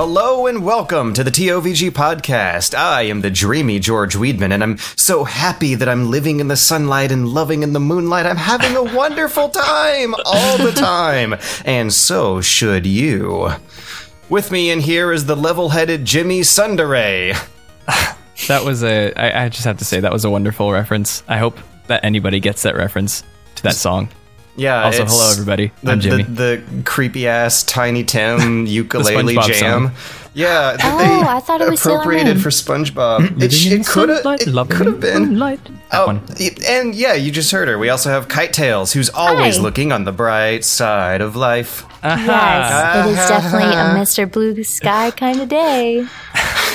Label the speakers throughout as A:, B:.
A: Hello and welcome to the TOVG podcast. I am the dreamy George Weedman, and I'm so happy that I'm living in the sunlight and loving in the moonlight. I'm having a wonderful time all the time, and so should you. With me in here is the level headed Jimmy Sundere.
B: That was a. I, I just have to say, that was a wonderful reference. I hope that anybody gets that reference to that song.
A: Yeah.
B: Also, hello, everybody.
A: The,
B: I'm Jimmy.
A: The, the creepy ass Tiny Tim ukulele jam.
B: song.
A: Yeah.
C: Oh,
A: they
C: I thought it was Sailor
A: appropriated for SpongeBob.
B: Mm, it
A: it could have.
B: sunlight,
A: It could have been.
B: moonlight. That
A: Oh,
B: one.
A: y- and yeah, you just heard her. We also have Kite Tales, who's always
C: Hi.
A: looking on the bright side of life.
C: Yes, it is definitely a uh-huh. Mr. Blue Sky kind of day.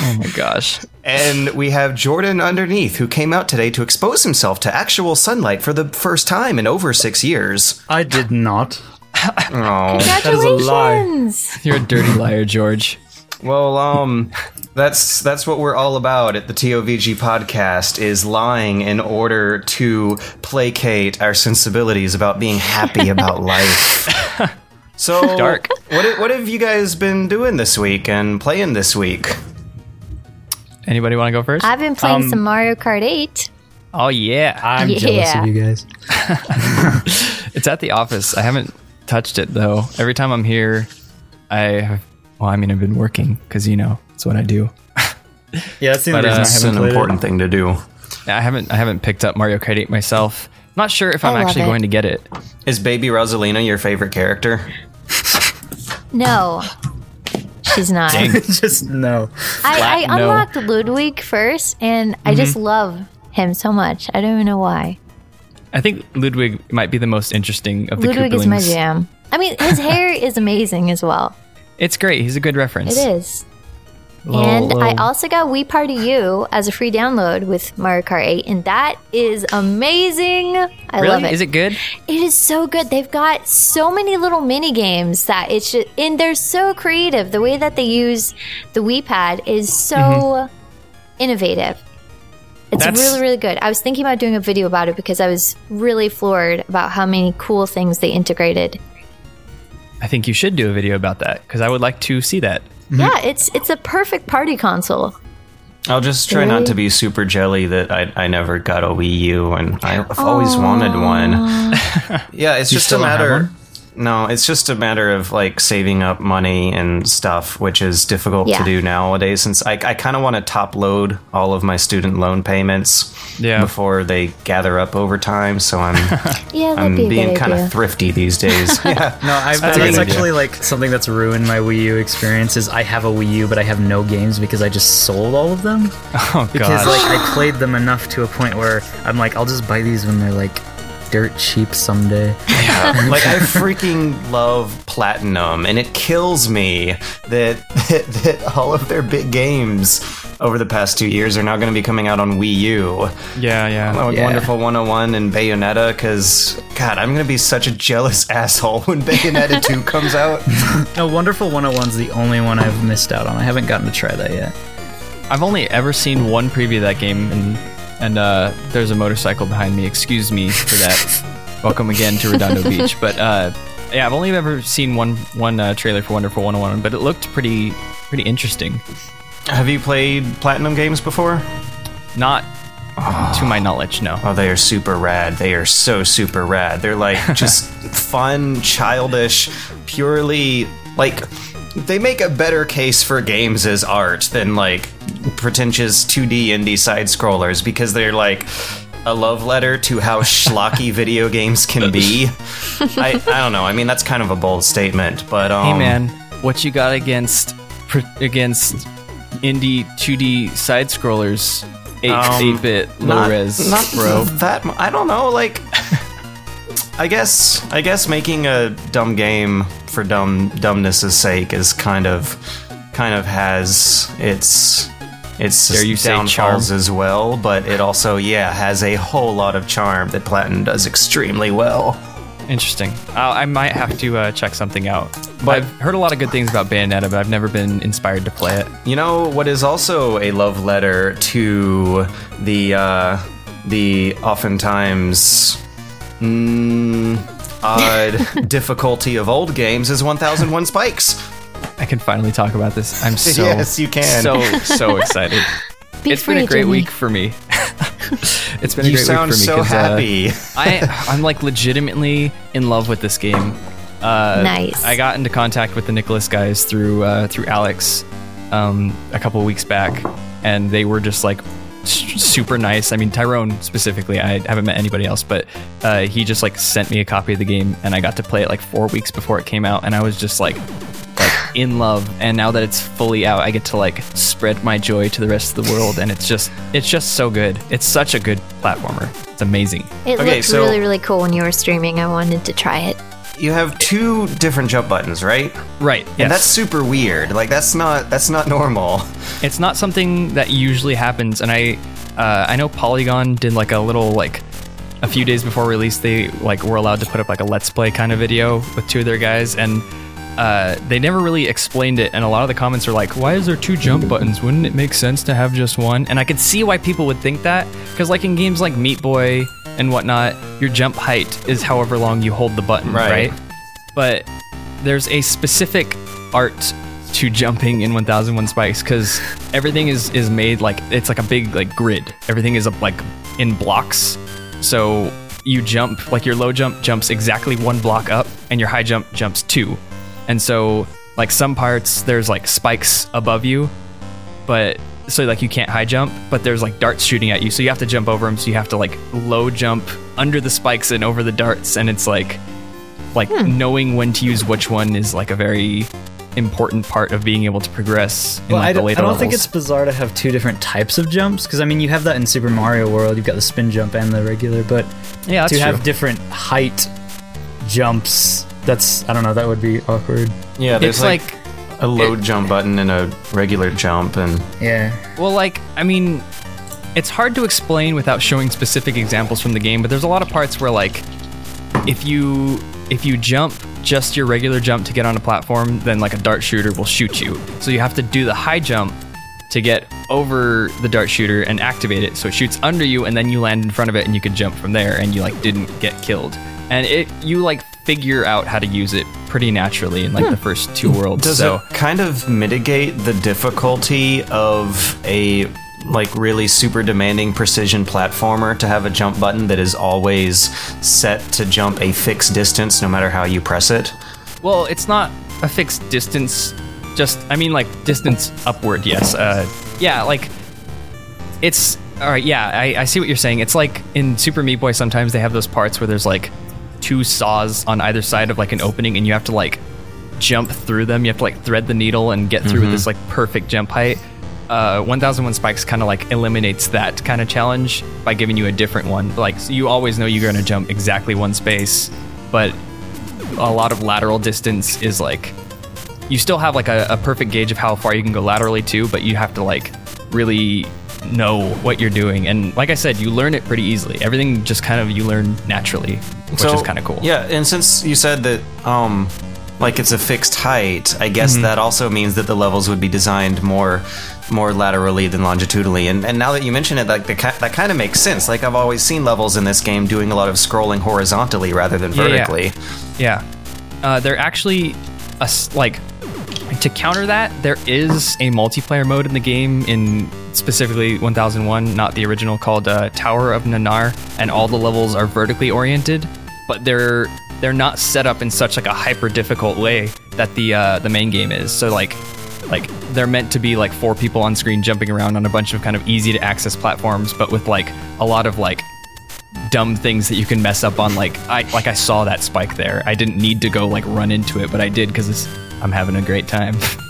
B: Oh my gosh.
A: And we have Jordan underneath, who came out today to expose himself to actual sunlight for the first time in over six years.
D: I did not.
A: Oh,
D: is a lie.
C: Congratulations!
B: You're a dirty liar, George.
A: well, um, that's that's what we're all about at the TOVG podcast is lying in order to placate our sensibilities about being happy about life. So
B: Dark.
A: What what have you guys been doing this week and playing this week?
B: Anybody want to go first?
C: I've been playing
D: Um,
C: some Mario Kart 8.
B: oh yeah,
D: I'm jealous of you guys.
B: it's at the office. I haven't touched it though. Every time I'm here, I have. Well, I mean, I've been working because you know it's what I do.
D: Yeah, that's the
B: But, uh,
D: reason I haven't
A: an important
D: it.
A: thing to do.
B: I haven't. I haven't picked up Mario Kart 8 myself. Not sure if I'm
C: I love
B: actually
C: it.
B: going to get it.
A: Is Baby Rosalina your favorite character?
C: No, she's not.
D: Just no.
C: I, I
B: no.
C: unlocked Ludwig first, and I mm-hmm. just love him so much. I don't even know why.
B: I think Ludwig might be the most interesting of the
C: Ludwig is my jam. I mean, his hair is amazing as well.
B: It's great. He's a good reference.
C: It is.
B: Little-
C: and oh,
B: I
C: also got Wii Party U as a free download with Mario Kart 8, and that is amazing. I
B: really
C: love it.
B: is it good?
C: It is so good. They've got so many little mini games that it's just, and they're so creative. The way that they use the Wii Pad is so mm-hmm. innovative. It's
B: That's-
C: really, really good. I was thinking about doing a video about it because I was really floored about how many cool things they integrated.
B: I think you should do a video about that because I would like to see that. Mm-hmm.
C: Yeah, it's it's a perfect party console.
A: I'll just try not to be super jelly that I, I never got a Wii U and I've always wanted one. yeah, it's just a
D: still don't have
A: matter.
D: one?
A: No, it's just a matter of like saving up money and stuff, which is difficult
C: Yeah.
A: to do nowadays. Since I, I kind of want to top load all of my student loan payments
B: Yeah.
A: before they gather up over time. So I'm
C: Yeah,
A: I'm
C: be
A: being kind of thrifty these days. yeah,
D: No, I,
A: a
D: that's
A: good idea.
D: actually like something that's ruined my Wii U experience. Is I have a Wii U, but I have no games because I just sold all of them.
B: Oh
D: Because like I played them enough to a point where I'm like, I'll just buy these when they're like dirt cheap someday. Yeah.
A: like I freaking love Platinum, and it kills me that, that that all of their big games over the past two years are now going to be coming out on Wii U.
B: yeah, yeah.
A: Like
D: Yeah.
A: Wonderful 101 and Bayonetta, because God, I'm going to be such a jealous asshole when Bayonetta 2 comes out.
D: no, Wonderful 101's the only one I've missed out on. I haven't gotten to try that yet.
B: I've only ever seen one preview of that game, and and uh, there's a motorcycle behind me. Excuse me for that. Welcome again to Redondo Beach. But uh, yeah, I've only ever seen one one uh, trailer for Wonderful 101, but it looked pretty pretty interesting.
A: Have you played Platinum games before?
B: Not to my knowledge, no.
A: Oh, they are super rad. They are so super rad. They're like just fun, childish, purely like they make a better case for games as art than like pretentious 2D indie side scrollers because they're like a love letter to how schlocky video games can be. I, I don't know. I mean, that's kind of a bold statement, but um,
B: Hey man, what you got against pr- against indie 2D side scrollers, 8
A: Um,
B: 8-bit low
A: not,
B: res,
A: not
B: bro.
A: That I don't know. Like, I guess I guess making a dumb game for dumb dumbness' sake is kind of kind of has its its
B: Dare you
A: downfalls as well. But it also yeah has a whole lot of charm that Platinum does extremely well.
B: Interesting. i I might have to uh, check something out.
A: But-
B: I've heard a lot of good things about Bayonetta, but I've never been inspired to play it.
A: You know what is also a love letter to the uh, the oftentimes mm, odd difficulty of old games is 1001 Spikes.
B: I can finally talk about this. I'm so
A: Yes, you can.
B: so so excited.
C: Be
B: it's
C: free,
B: been a great
C: Jimmy.
B: week for me. it's been a
A: You
B: great
A: sound
B: week for me
A: so
B: 'cause, uh,
A: happy.
B: I I'm like legitimately in love with this game. Uh,
C: Nice.
B: I got into contact with the Nicalis guys through uh, through Alex um, a couple of weeks back, and they were just like s- super nice. I mean Tyrone specifically. I haven't met anybody else, but uh, he just like sent me a copy of the game, and I got to play it like four weeks before it came out, and I was just like like in love. And now that it's fully out, I get to like spread my joy to the rest of the world, and it's just it's just so good. It's such a good platformer. It's amazing.
C: It
A: Okay,
C: looked
A: so-
C: really, really cool when you were streaming. I wanted to try it.
A: You have two different jump buttons, right?
B: Right.
A: And that's super weird. Like that's not that's not normal.
B: It's not something that usually happens, and I uh, I know Polygon did like a little like a few days before release they like were allowed to put up like a let's play kind of video with two of their guys and uh, they never really explained it and a lot of the comments are like why is there two jump buttons wouldn't it make sense to have just one and i could see why people would think that because like in games like meat boy and whatnot your jump height is however long you hold the button
A: Right.
B: right? But there's a specific art to jumping in 1001 spikes because everything is is made like it's like a big like grid. Everything is like in blocks. So you jump like your low jump jumps exactly one block up and your high jump jumps two. And so like some parts there's like spikes above you but so like you can't high jump but there's like darts shooting at you so you have to jump over them so you have to like low jump under the spikes and over the darts and it's like like hmm. knowing when to use which one is like a very important part of being able to progress in
D: Well,
B: like
D: I
B: the
D: don't, I don't think it's bizarre to have two different types of jumps because I mean you have that in Super Mario World. You've got the spin jump and the regular, but
B: yeah that's
D: to
B: true.
D: have different height jumps, that's I don't know. That would be awkward.
A: Yeah, there's
B: it's
A: like,
B: like
A: a low jump button and a regular jump and
D: Yeah.
B: Well, like, I mean, it's hard to explain without showing specific examples from the game, but there's a lot of parts where, like, if you if you jump just your regular jump to get on a platform, then like a dart shooter will shoot you. So you have to do the high jump to get over the dart shooter and activate it so it shoots under you and then you land in front of it and you can jump from there and you like didn't get killed. And it you like figure out how to use it pretty naturally in like the first two worlds.
A: Does
B: so
A: it kind of mitigate the difficulty of a like really super demanding precision platformer to have a jump button that is always set to jump a fixed distance no matter how you press it?
B: Well, it's not a fixed distance. Just, I mean, like distance upward. Yes. Uh, yeah. Like, it's all right. Yeah, I, I see what you're saying. It's like in Super Meat Boy. Sometimes they have those parts where there's like two saws on either side of like an opening, and you have to like jump through them. You have to like thread the needle and get through with this like perfect jump height. Uh, 1001 Spikes kind of like eliminates that kind of challenge by giving you a different one. Like, so you always know you're going to jump exactly one space, but a lot of lateral distance is like you still have like a, a perfect gauge of how far you can go laterally too, but you have to like really know what you're doing. And like I said, you learn it pretty easily. Everything just kind of you learn naturally, which is kind of cool.
A: Yeah, and since you said that, um, like it's a fixed height, I guess
B: Mm-hmm.
A: that also means that the levels would be designed more, more laterally than longitudinally. And and now that you mention it, like the, that kind of makes sense. Like I've always seen levels in this game doing a lot of scrolling horizontally rather than
B: Yeah, yeah.
A: vertically.
B: Yeah. Uh, they're actually a like to counter that. There is a multiplayer mode in the game in specifically 1001, not the original, called uh, Tower of Nannar, and all the levels are vertically oriented, but they're they're not set up in such like a hyper difficult way that the uh, the main game is. So like like they're meant to be like four people on screen jumping around on a bunch of kind of easy to access platforms, but with like a lot of like dumb things that you can mess up on. Like i like i saw that spike there. I didn't need to go like run into it but i did because i'm having a great time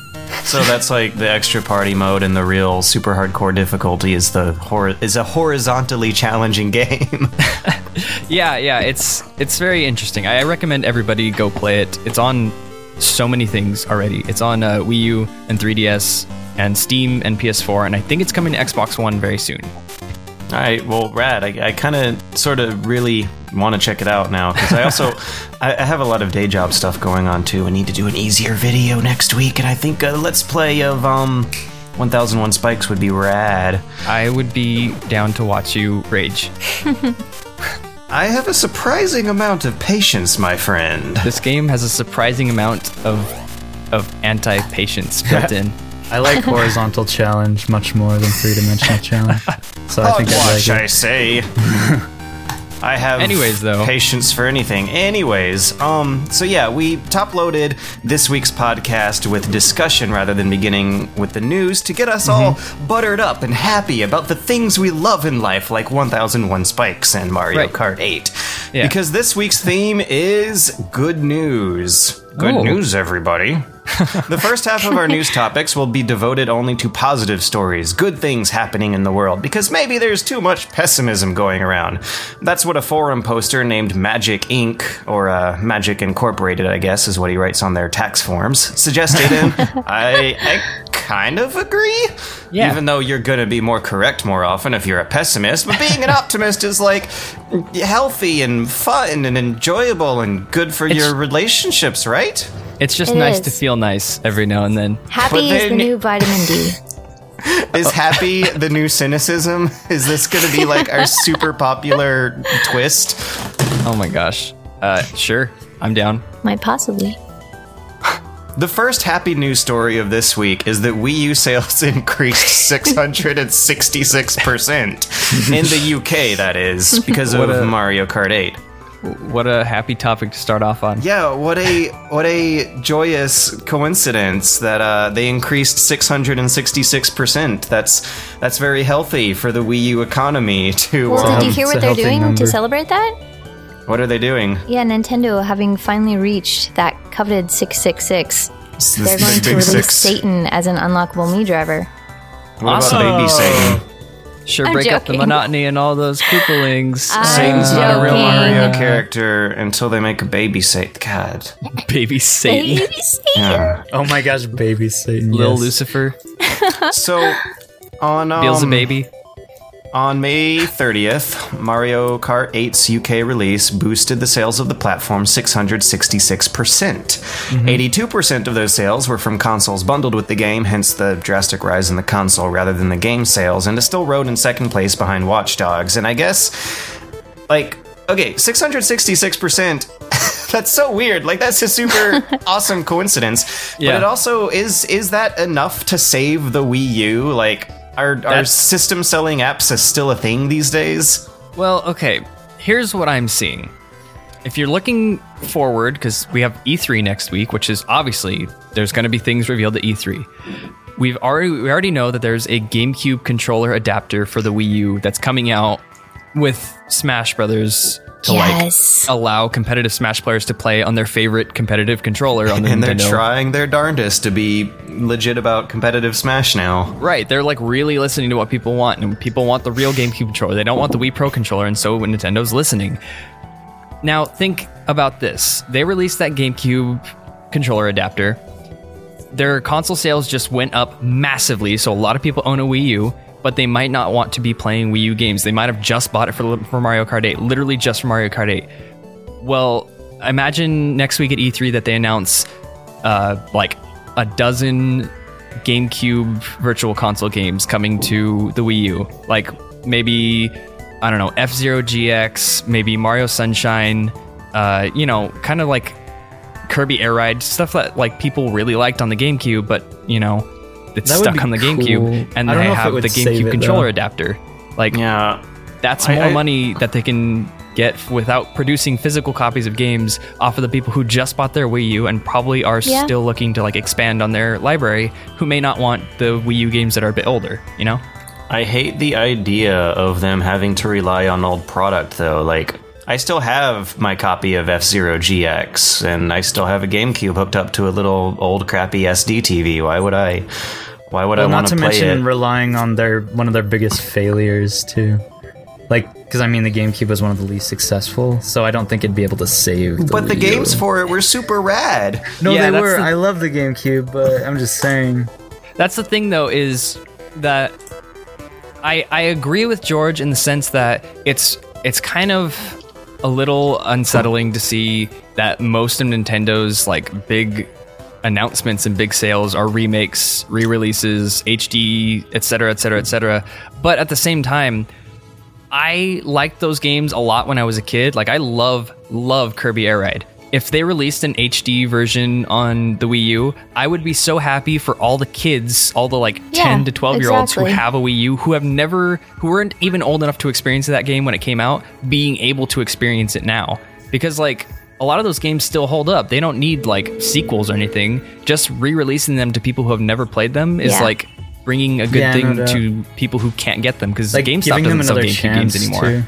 A: So that's like the extra party mode, and the real super hardcore difficulty is the hor- is a horizontally challenging game.
B: Yeah, yeah, it's it's very interesting. I recommend everybody go play it. It's on so many things already. It's on uh, Wii U and 3DS and Steam and PS4, and I think it's coming to Xbox One very soon.
A: All right, well, rad. I, I kind of, sort of, really want to check it out now because I also, I, I have a lot of day job stuff going on too. I need to do an easier video next week, and I think a let's play of um, 1001 Spikes would be rad.
B: I would be down to watch you rage.
A: I have a surprising amount of patience, my friend.
B: This game has a surprising amount of of anti-patience built in.
D: I like horizontal challenge much more than three dimensional challenge. So I think I
A: Watch,
D: like
A: I
D: it.
A: say. I have
B: Anyways, though.
A: patience for anything. Anyways, um, so yeah, we top loaded this week's podcast with discussion rather than beginning with the news to get us all buttered up and happy about the things we love in life, like 1001 Spikes and Mario
B: Right.
A: Kart 8.
B: Yeah.
A: Because this week's theme is good news. Good
B: Oh.
A: news, everybody. The first half of our news topics will be devoted only to positive stories, good things happening in the world, because maybe there's too much pessimism going around. That's what a forum poster named Magic Inc., or uh, Magic Incorporated, I guess, is what he writes on their tax forms, suggested, and I, I kind of agree.
B: Yeah.
A: Even though you're going to be more correct more often if you're a pessimist, but being an optimist is like healthy and fun and enjoyable and good for your relationships, right?
B: It's just
C: It
B: nice
C: is.
B: to feel nice every now and then.
C: Happy
A: But
C: is the new vitamin D.
A: Is happy the new cynicism? Is this going to be like our super popular twist?
B: Oh my gosh. Uh, sure, I'm down.
C: Might possibly.
A: The first happy news story of this week is that Wii U sales increased 666% in the UK, that is, because of
B: What a-
A: Mario Kart 8.
B: What a happy topic to start off on.
A: Yeah, what a what a joyous coincidence that uh, they increased 666%. That's that's very healthy for the Wii U economy to
C: Well,
A: uh,
C: did you hear what they're doing
D: number.
C: to celebrate that?
A: What are they doing?
C: Yeah, Nintendo having finally reached that coveted 666.
A: It's
C: They're going to release
A: six.
C: Satan as an unlockable Mii driver.
A: What
B: Awesome.
A: about baby Satan?
B: Sure,
C: I'm
B: break up the monotony and all those Koopalings.
C: I'm
A: Satan's not a real
C: joking.
A: Mario character until they make a baby Satan. God.
B: Baby Satan.
C: Baby Satan.
A: Yeah.
D: Oh my gosh, baby Satan.
B: Lil
D: yes.
B: Lucifer.
A: So on um,
B: Feels a baby.
A: On May 30th, Mario Kart 8's UK release boosted the sales of the platform 666%. percent mm-hmm. 82% of those sales were from consoles bundled with the game, hence the drastic rise in the console rather than the game sales, and it still rode in second place behind Watch Dogs. And I guess, like, okay, 666%. That's so weird. Like that's a super awesome coincidence. But
B: Yeah.
A: it also is is that enough to save the Wii U? Like are are system selling apps is still a thing these days?
B: Well, okay. Here's what I'm seeing. If you're looking forward, because we have E3 next week, which is obviously there's going to be things revealed at E3. We've already we already know that there's a GameCube controller adapter for the Wii U that's coming out with Smash Brothers to
C: Yes.
B: like allow competitive Smash players to play on their favorite competitive controller on the
A: And they're trying their darndest to be legit about competitive Smash now.
B: Right, they're like really listening to what people want, and people want the real GameCube controller. They don't want the Wii Pro controller, and so Nintendo's listening. Now, think about this: they released that GameCube controller adapter. Their console sales just went up massively, so a lot of people own a Wii U, but they might not want to be playing Wii U games. They might have just bought it for, for Mario Kart 8, literally just for Mario Kart 8. Well, imagine next week at E3 that they announce uh, like a dozen GameCube Virtual Console games coming to the Wii U. Like maybe I don't know F Zero GX, maybe Mario Sunshine. Uh, you know, kind of like Kirby Air Ride stuff that like people really liked on the GameCube, but you know it's
D: That would
B: stuck
D: be
B: on the
D: cool.
B: GameCube, and
D: I
B: they
D: don't know if it
B: have
D: would
B: the
D: save
B: GameCube
D: it,
B: controller
D: though.
B: adapter. Like
A: Yeah.
B: that's more
A: I-
B: money that they can get without producing physical copies of games off of the people who just bought their Wii U and probably are
C: Yeah.
B: still looking to like expand on their library who may not want the Wii U games that are a bit older, you know?
A: I hate the idea of them having to rely on old product though. Like I still have my copy of F Zero GX, and I still have a GameCube hooked up to a little old crappy SD TV. Why would I? Why would
D: Well,
A: I
D: not
A: want
D: to
A: to play
D: mention
A: it?
D: relying on their one of their biggest failures too. Like, because I mean, the GameCube was one of the least successful, so I don't think it'd be able to save. The
A: But the
D: Wii U.
A: games for it were super rad.
D: no,
B: Yeah,
D: they were.
B: the-
D: I love the GameCube, but I'm just saying.
B: That's the thing, though, is that I I agree with George in the sense that it's it's kind of a little unsettling to see that most of Nintendo's like big announcements and big sales are remakes, re-releases, HD, etc., etc., etc. But at the same time, I liked those games a lot when I was a kid. Like I love love Kirby Air Ride. If they released an HD version on the Wii U, I would be so happy for all the kids, all the like
C: Yeah,
B: 10 to 12 year olds who have a Wii U who have never who weren't even old enough to experience that game when it came out, being able to experience it now. Because like a lot of those games still hold up. They don't need like sequels or anything. Just re-releasing them to people who have never played them is
C: Yeah.
B: like bringing a good
D: Yeah,
B: thing
D: doubt.
B: to people who can't get them because
D: Like
B: GameStop
D: giving them
B: doesn't sell
D: another
B: GameCube games anymore.
D: too.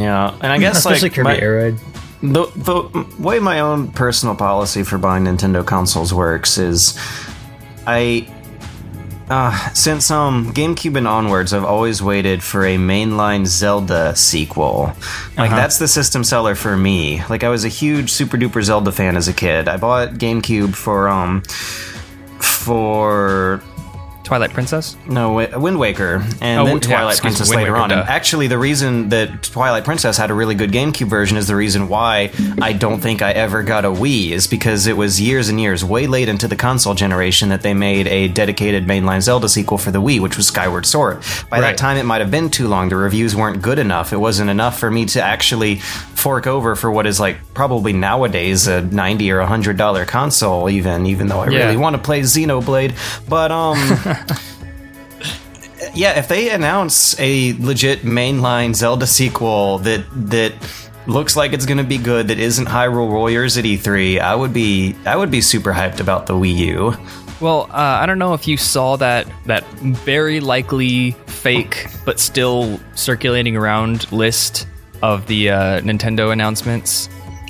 A: Yeah, and I guess
D: Especially
A: like
D: Kirby
A: my-
D: Air Ride.
A: The the way my own personal policy for buying Nintendo consoles works is I uh, since um GameCube and onwards I've always waited for a mainline Zelda sequel. Like that's the system seller for me. Like I was a huge super duper Zelda fan as a kid. I bought GameCube for um for
B: Twilight Princess.
A: no, Wind Waker, and
B: Oh,
A: then Twilight
B: me,
A: Princess later
B: Waker,
A: on. And actually, the reason that Twilight Princess had a really good GameCube version is the reason why I don't think I ever got a Wii, is because it was years and years, way late into the console generation, that they made a dedicated mainline Zelda sequel for the Wii, which was Skyward Sword. By that time, it might have been too long. The reviews weren't good enough. It wasn't enough for me to actually fork over for what is like probably nowadays a ninety or a hundred dollar console, even even though I
B: Yeah.
A: really want to play Xenoblade, but um. yeah, if they announce a legit mainline Zelda sequel that that looks like it's going to be good, that isn't Hyrule Warriors at E3, I would be I would be super hyped about the Wii U.
B: Well, uh, I don't know if you saw that that very likely fake but still circulating around list of the uh, Nintendo announcements.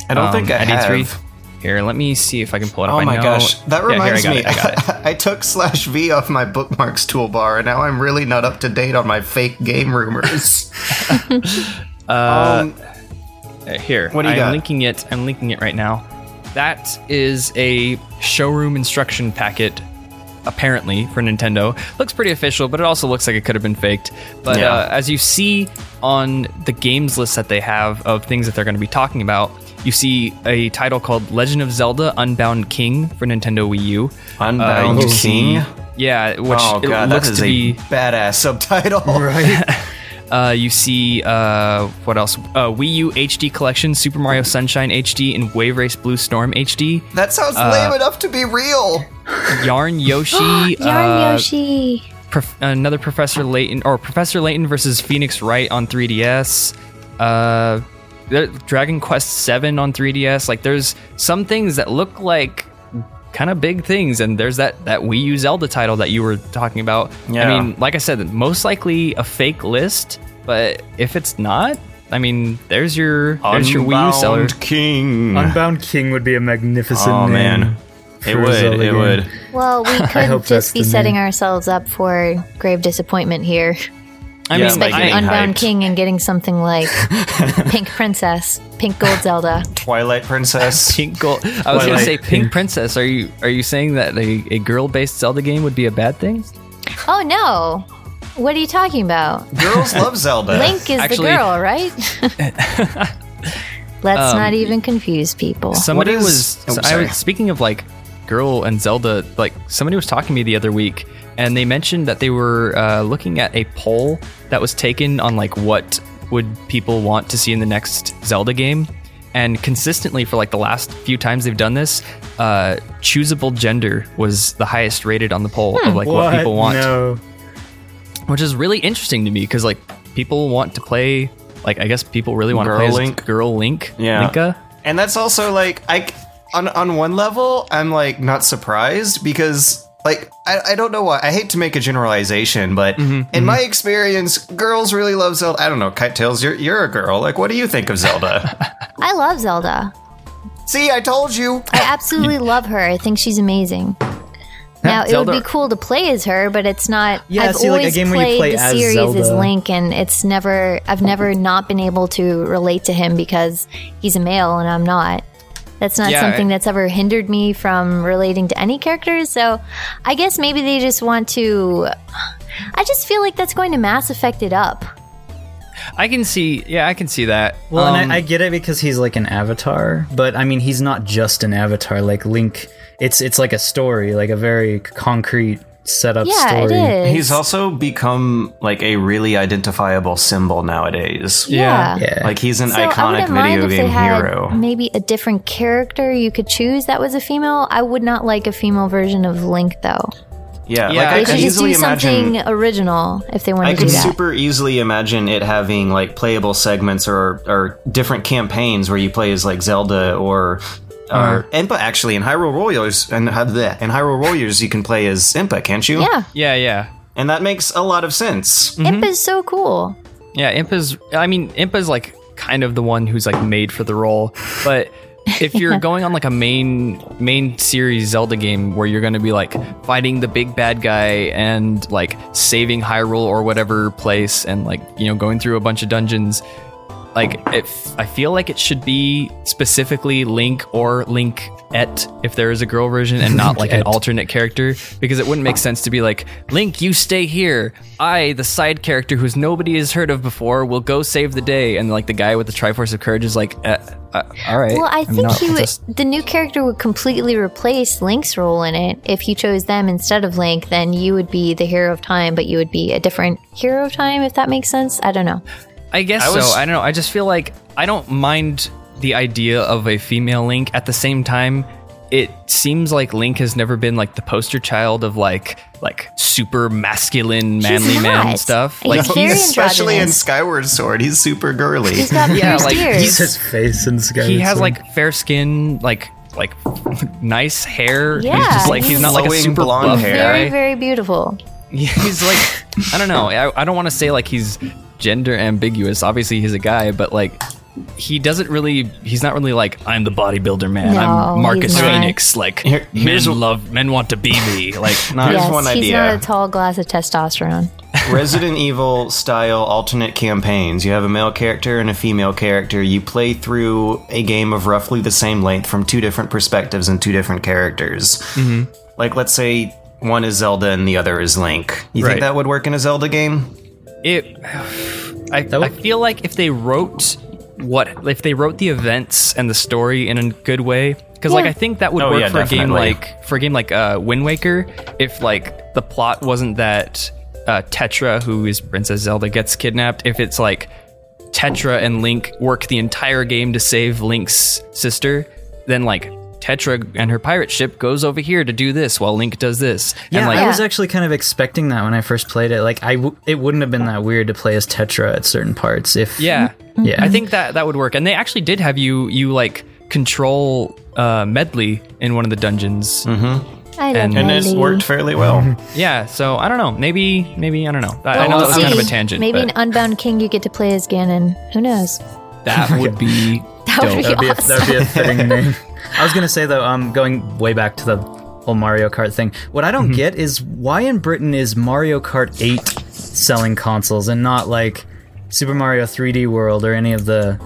A: I don't
B: um,
A: think I
B: at
A: have.
B: E3. Here, let me see if I can pull it up.
A: Oh my gosh, that
B: Yeah,
A: reminds
B: got
A: me.
B: it, I.
A: I took slash V off my bookmarks toolbar, and now I'm really not up to date on my fake game rumors. um,
B: Uh, here,
A: What do you
B: I'm
A: got?
B: linking it. I'm linking it right now. That is a showroom instruction packet, apparently for Nintendo. Looks pretty official, but it also looks like it could have been faked. But
A: Yeah.
B: uh, as you see on the games list that they have of things that they're going to be talking about, you see a title called Legend of Zelda: Unbound King for Nintendo Wii U.
A: Unbound
B: Uh, you see-
A: King?
B: Yeah, which
A: oh god, that
B: looks
A: is
B: to
A: a
B: be
A: badass subtitle.
D: Right?
B: Uh, you see, uh, what else? Uh, Wii U HD Collection, Super Mario Sunshine HD, and Wave Race Blue Storm HD.
A: That sounds
B: Uh,
A: lame enough to be real.
B: Yarn Yoshi.
C: Yarn
B: uh,
C: Yoshi.
B: Prof- another Professor Layton, or Professor Layton versus Phoenix Wright on 3DS. There- Dragon Quest 7 on 3DS. Like, there's some things that look like kind of big things, and there's that that Wii U Zelda title that you were talking about.
A: Yeah.
B: I mean, like I said, most likely a fake list, but if it's not, I mean, there's your there's your Wii U seller.
A: Unbound King.
D: Unbound King would be a magnificent
A: Oh,
D: name.
A: man. It would. It
D: game.
A: would.
C: Well, we could
D: that's
C: just be setting
D: name.
C: ourselves up for grave disappointment here.
B: I
A: Yeah,
B: mean,
A: like
C: Expecting Unbound
A: hyped.
C: King and getting something like Pink Princess, Pink Gold Zelda.
A: Twilight Princess.
B: Pink Gold. I was gonna say Pink,
D: Pink.
B: Princess. Are you are you saying that a, a girl based Zelda game would be a bad thing?
C: Oh no! What are you talking about?
A: Girls love Zelda.
C: Link is
B: Actually-
C: the girl, right? Let's not um, even confuse people.
B: Somebody
A: What is-
B: was.
A: Oh,
B: I was speaking of like girl and Zelda. Like somebody was talking to me the other week, and they mentioned that they were uh, looking at a poll that was taken on like what would people want to see in the next Zelda game. And consistently for like the last few times they've done this, uh, choosable gender was the highest rated on the poll of like what, people want.
D: No.
B: which is really interesting to me because like people want to play like i guess people really want to
A: Girl
B: play as
A: Link.
B: girl link
A: Yeah.
B: linka
A: And that's also like I on on one level I'm like not surprised because like I, I don't know why I hate to make a generalization, but
B: Mm-hmm,
A: in my experience, girls really love Zelda. I don't know, Kite Tales, you're you're a girl. Like, what do you think of Zelda?
C: I love Zelda.
A: See, I told you.
C: I absolutely love her. I think she's amazing. Now it
B: Zelda-
C: would be cool to play as her, but it's not.
D: Yeah,
C: I've
D: see, like, a
C: always
D: game where you
C: played
D: play
C: the
D: as
C: series as
D: Zelda.
C: Link, and it's never. I've never not been able to relate to him because he's a male and I'm not. That's not
B: Yeah,
C: something that's ever hindered me from relating to any characters. So I guess maybe they just want to. I just feel like that's going to Mass Effect it up.
B: I can see. Yeah, I can see that.
D: Well,
B: Um,
D: and I, I get it because he's like an avatar, but I mean, he's not just an avatar. Like Link, it's it's like a story, like a very concrete setup
C: Yeah,
D: story.
C: it is.
A: He's also become like a really identifiable symbol nowadays.
C: yeah.
D: Yeah.
A: Like he's an
C: So
A: iconic
C: wouldn't mind
A: video
C: if they
A: game
C: had
A: hero.
C: maybe a different character you could choose that was a female. I would not like a female version of Link though.
A: Yeah,
B: Yeah,
A: like I could
C: should just
A: easily
C: do something
A: imagine.
C: original if they want
A: I
C: to do
A: could super easily imagine it having like playable segments or or different campaigns where you play as like Zelda or Uh-huh. or Impa. Actually, in Hyrule Warriors and have that in Hyrule Warriors you can play as Impa, can't you?
C: yeah,
B: yeah, yeah,
A: and that makes a lot of sense.
C: Imp mm-hmm. is so cool.
B: yeah. Impa's. I mean, Impa's like kind of the one who's like made for the role, but. If you're going on like a main main series Zelda game where you're going to be like fighting the big bad guy and like saving Hyrule or whatever place and like you know going through a bunch of dungeons, like if I feel like it should be specifically Link or Link et if there is a girl version and not like an alternate character because it wouldn't make sense to be like Link you stay here I the side character who's nobody has heard of before will go save the day and like the guy with the Triforce of Courage is like uh, uh, all right
C: Well, I
B: I'm
C: think
B: not
C: he would,
B: just-
C: the new character would completely replace Link's role in it. If you chose them instead of Link, then you would be the hero of time, but you would be a different hero of time. If that makes sense, I don't know.
B: I guess
A: I was-
B: so. I don't know. I just feel like I don't mind the idea of a female Link. At the same time, it seems like Link has never been like the poster child of like like super masculine, manly man stuff.
C: He's
B: Like
C: very
A: especially in. Skyward Sword, he's super girly.
C: He's got
B: Yeah,
C: pierced
B: like,
C: ears.
D: He's his face and Skyward
B: he has
D: Sword.
B: like fair skin, like like nice hair.
C: Yeah,
B: he's just like he's,
C: he's
B: not like a super
A: blonde
B: buff
A: hair.
C: very, very beautiful.
B: he's like I don't know. I, I don't want to say like he's gender ambiguous. Obviously, he's a guy, but like he doesn't really. He's not really like I'm the bodybuilder man.
C: No,
B: I'm Marcus. Fenix. Like
A: Here- here's
B: men love men want to be me. Like not.
A: Here's
C: yes,
A: one
C: he's not a tall glass of testosterone.
A: Resident Evil style alternate campaigns. You have a male character and a female character. You play through a game of roughly the same length from two different perspectives and two different characters. Mm-hmm. Like, let's say one is Zelda and the other is Link. You
B: Right.
A: think that would work in a Zelda game?
B: It. I,
D: would-
B: I feel like if they wrote what if they wrote the events and the story in a good way because like I think that would
A: Oh,
B: work
A: yeah,
B: for a game like for a game like uh, Wind Waker if like the plot wasn't that uh, Tetra who is Princess Zelda gets kidnapped if it's like Tetra and Link work the entire game to save Link's sister then like Tetra and her pirate ship goes over here to do this while Link does this
D: Yeah,
B: and like
D: I was actually kind of expecting that when I first played it. Like, I w- it wouldn't have been that weird to play as Tetra at certain parts. If
B: Yeah.
D: Yeah.
B: I think that that would work. And they actually did have you you like control uh Medli in one of the dungeons.
C: I love
B: And-
A: And it worked fairly well.
B: Yeah, so I don't know. Maybe maybe I don't know. I, I know
C: we'll
B: that was kind of a tangent.
C: Maybe
B: but
C: an Unbound King you get to play as Ganon. Who knows?
B: that would be
C: That would
B: dope.
C: be
D: That'd be, a,
C: awesome.
D: that'd be a fitting name. I was gonna say though, um, going way back to the whole Mario Kart thing. What I don't get is why in Britain is Mario Kart 8 selling consoles and not like Super Mario 3D World or any of the,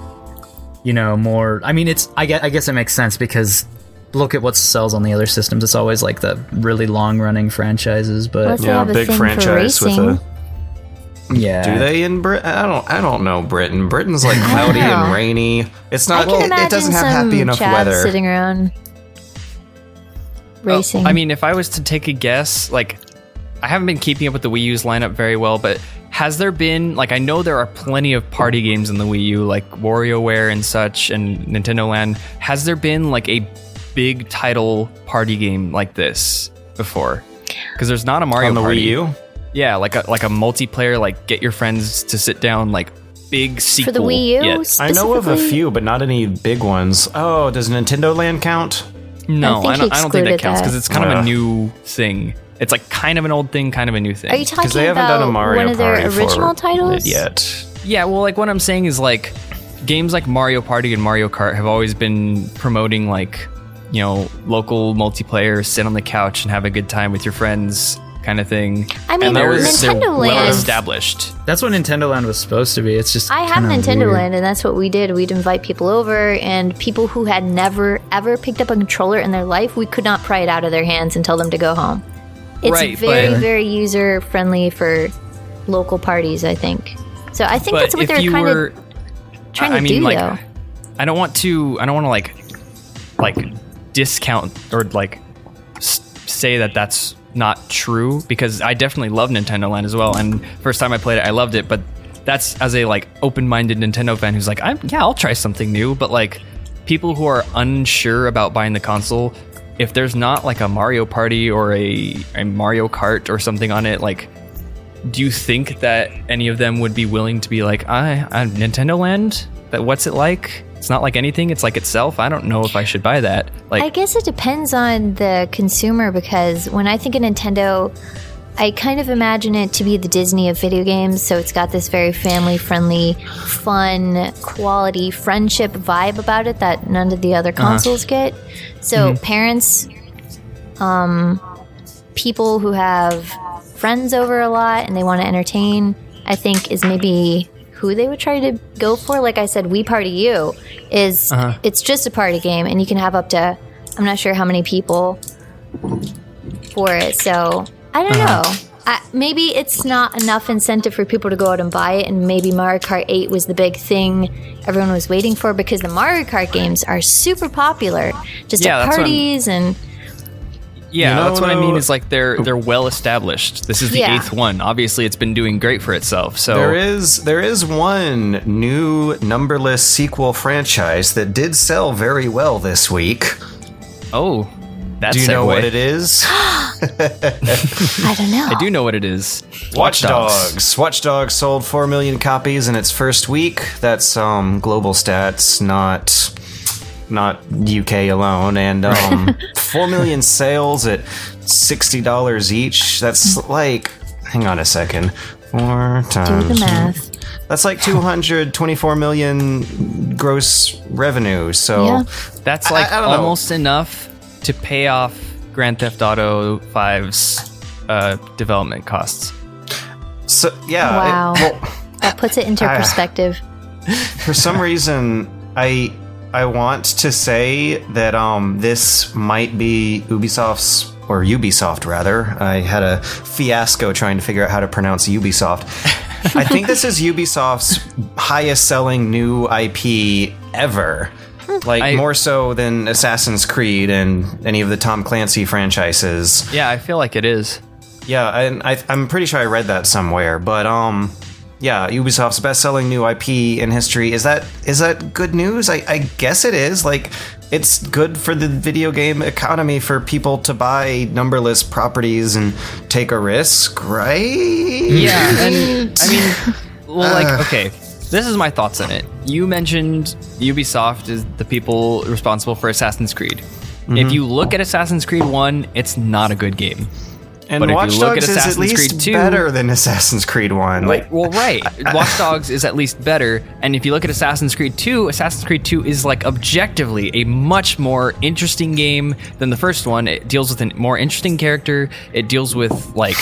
D: you know, more. I mean, it's. I guess, I guess it makes sense because look at what sells on the other systems. It's always like the really long running franchises, but
C: Unless they
A: Yeah, big
C: thing
A: franchise with
C: racing.
A: a.
D: yeah.
A: Do they in Britain? I don't. I don't know. Britain. Britain's like cloudy and rainy. It's
C: I
A: not.
C: can
A: It,
C: imagine
A: it doesn't have
C: some
A: happy enough
C: chads
A: weather.
C: sitting around racing.
B: I mean, if I was to take a guess, like I haven't been keeping up with the Wii U's lineup very well, but has there been like I know there are plenty of party games in the Wii U, like WarioWare and such, and Nintendo Land. Has there been like a big title party game like this before? Because there's not a Mario
A: on the
B: Party.
A: Wii U.
B: Yeah, like a like a multiplayer, like get your friends to sit down, like big sequel.
C: for the Wii U,
B: yet.
A: I know of a few, but not any big ones. Oh, does Nintendo Land count?
B: No,
C: I
B: I, don't. I don't think that counts because it's kind of a new thing. it's like kind of an old thing, kind of a new thing.
C: Are you talking
A: Because they haven't
C: about
A: done a Mario
C: one of their
A: Party
C: original titles?
A: yet.
B: Yeah, well, like what I'm saying is like games like Mario Party and Mario Kart have always been promoting like you know local multiplayer, sit on the couch and have a good time with your friends, kind of thing.
C: I mean,
B: and they're, they're
C: Nintendo
B: well established.
D: That's what Nintendo Land was supposed to be. It's just
C: I have
D: kinda
C: Nintendo
D: weird.
C: Land, and that's what we did. We'd invite people over, and people who had never ever picked up a controller in their life, we could not pry it out of their hands and tell them to go home. It's
B: Right,
C: very,
B: but-
C: very user friendly for local parties. I think. So I think that's what they're kind
B: were,
C: of trying
B: I
C: to
B: mean,
C: do,
B: like,
C: though.
B: I don't want to. I don't want to like, like, discount or like s- say that that's not true because I definitely love Nintendo Land as well. And first time I played it, I loved it. But that's as a like open-minded Nintendo fan who's like, I'm yeah, I'll try something new. But like, people who are unsure about buying the console, if there's not like a Mario Party or a, a Mario Kart or something on it, like do you think that any of them would be willing to be like, I, I Nintendo Land? That what's it like? It's not like anything. It's like itself. I don't know if I should buy that. Like,
C: I guess it depends on the consumer because when I think of Nintendo, I kind of imagine it to be the Disney of video games. So it's got this very family friendly, fun, quality friendship vibe about it that none of the other consoles get. So parents, um, people who have friends over a lot and they want to entertain, I think is maybe who they would try to go for. Like I said, Wii Party U is it's just a party game and you can have up to I'm not sure how many people for it. So I don't know. I, maybe it's not enough incentive for people to go out and buy it, and maybe Mario Kart 8 was the big thing everyone was waiting for because the Mario Kart games are super popular, just
B: Yeah,
C: at parties and
B: yeah,
A: You know,
B: that's what I mean. Is like they're they're well established. This is the
C: Yeah.
B: eighth one. Obviously, it's been doing great for itself. So
A: There is there is one new numberless sequel franchise that did sell very well this week.
B: oh, that's
A: Do you know what it is?
C: I don't know.
B: I do know what it is.
A: Watch Dogs. Watch Dogs sold 4 million copies in its first week. That's um global stats, not not UK alone and um 4 million sales at $60 each. That's like hang on a second. 4 times.
C: Do
A: times
C: the math.
A: That's like 224 million gross revenue. So
C: Yeah.
B: That's like
A: I don't know.
B: almost enough to pay off Grand Theft Auto 5's uh, development costs.
A: so yeah, it-
C: Wow.
A: well,
C: That puts it into
A: Ah.
C: perspective.
A: for some reason I I want to say that um this might be Ubisoft's or Ubisoft rather. I had a fiasco trying to figure out how to pronounce Ubisoft. I think this is Ubisoft's highest selling new IP ever. Like
B: I-
A: more so than Assassin's Creed and any of the Tom Clancy franchises.
B: Yeah, I feel like it is.
A: Yeah, and I, I'm pretty sure I read that somewhere. But um, yeah, Ubisoft's best-selling new IP in history. Is that is that good news? I, I guess it is. Like, it's good for the video game economy for people to buy numberless properties and take a risk, right?
B: Yeah, and I mean, well, like, uh. okay, this is my thoughts on it. You mentioned Ubisoft is the people responsible for Assassin's Creed. If mm-hmm. you look at Assassin's Creed 1, it's not a good game.
A: And
B: but if you
A: Watch
B: look at
A: Dogs is at least
B: Creed 2
A: better than Assassin's Creed One. Like,
B: well, right. Watch Dogs is at least better. And if you look at Assassin's Creed 2, Assassin's Creed 2 is like objectively a much more interesting game than the first one. It deals with a more interesting character. It deals with like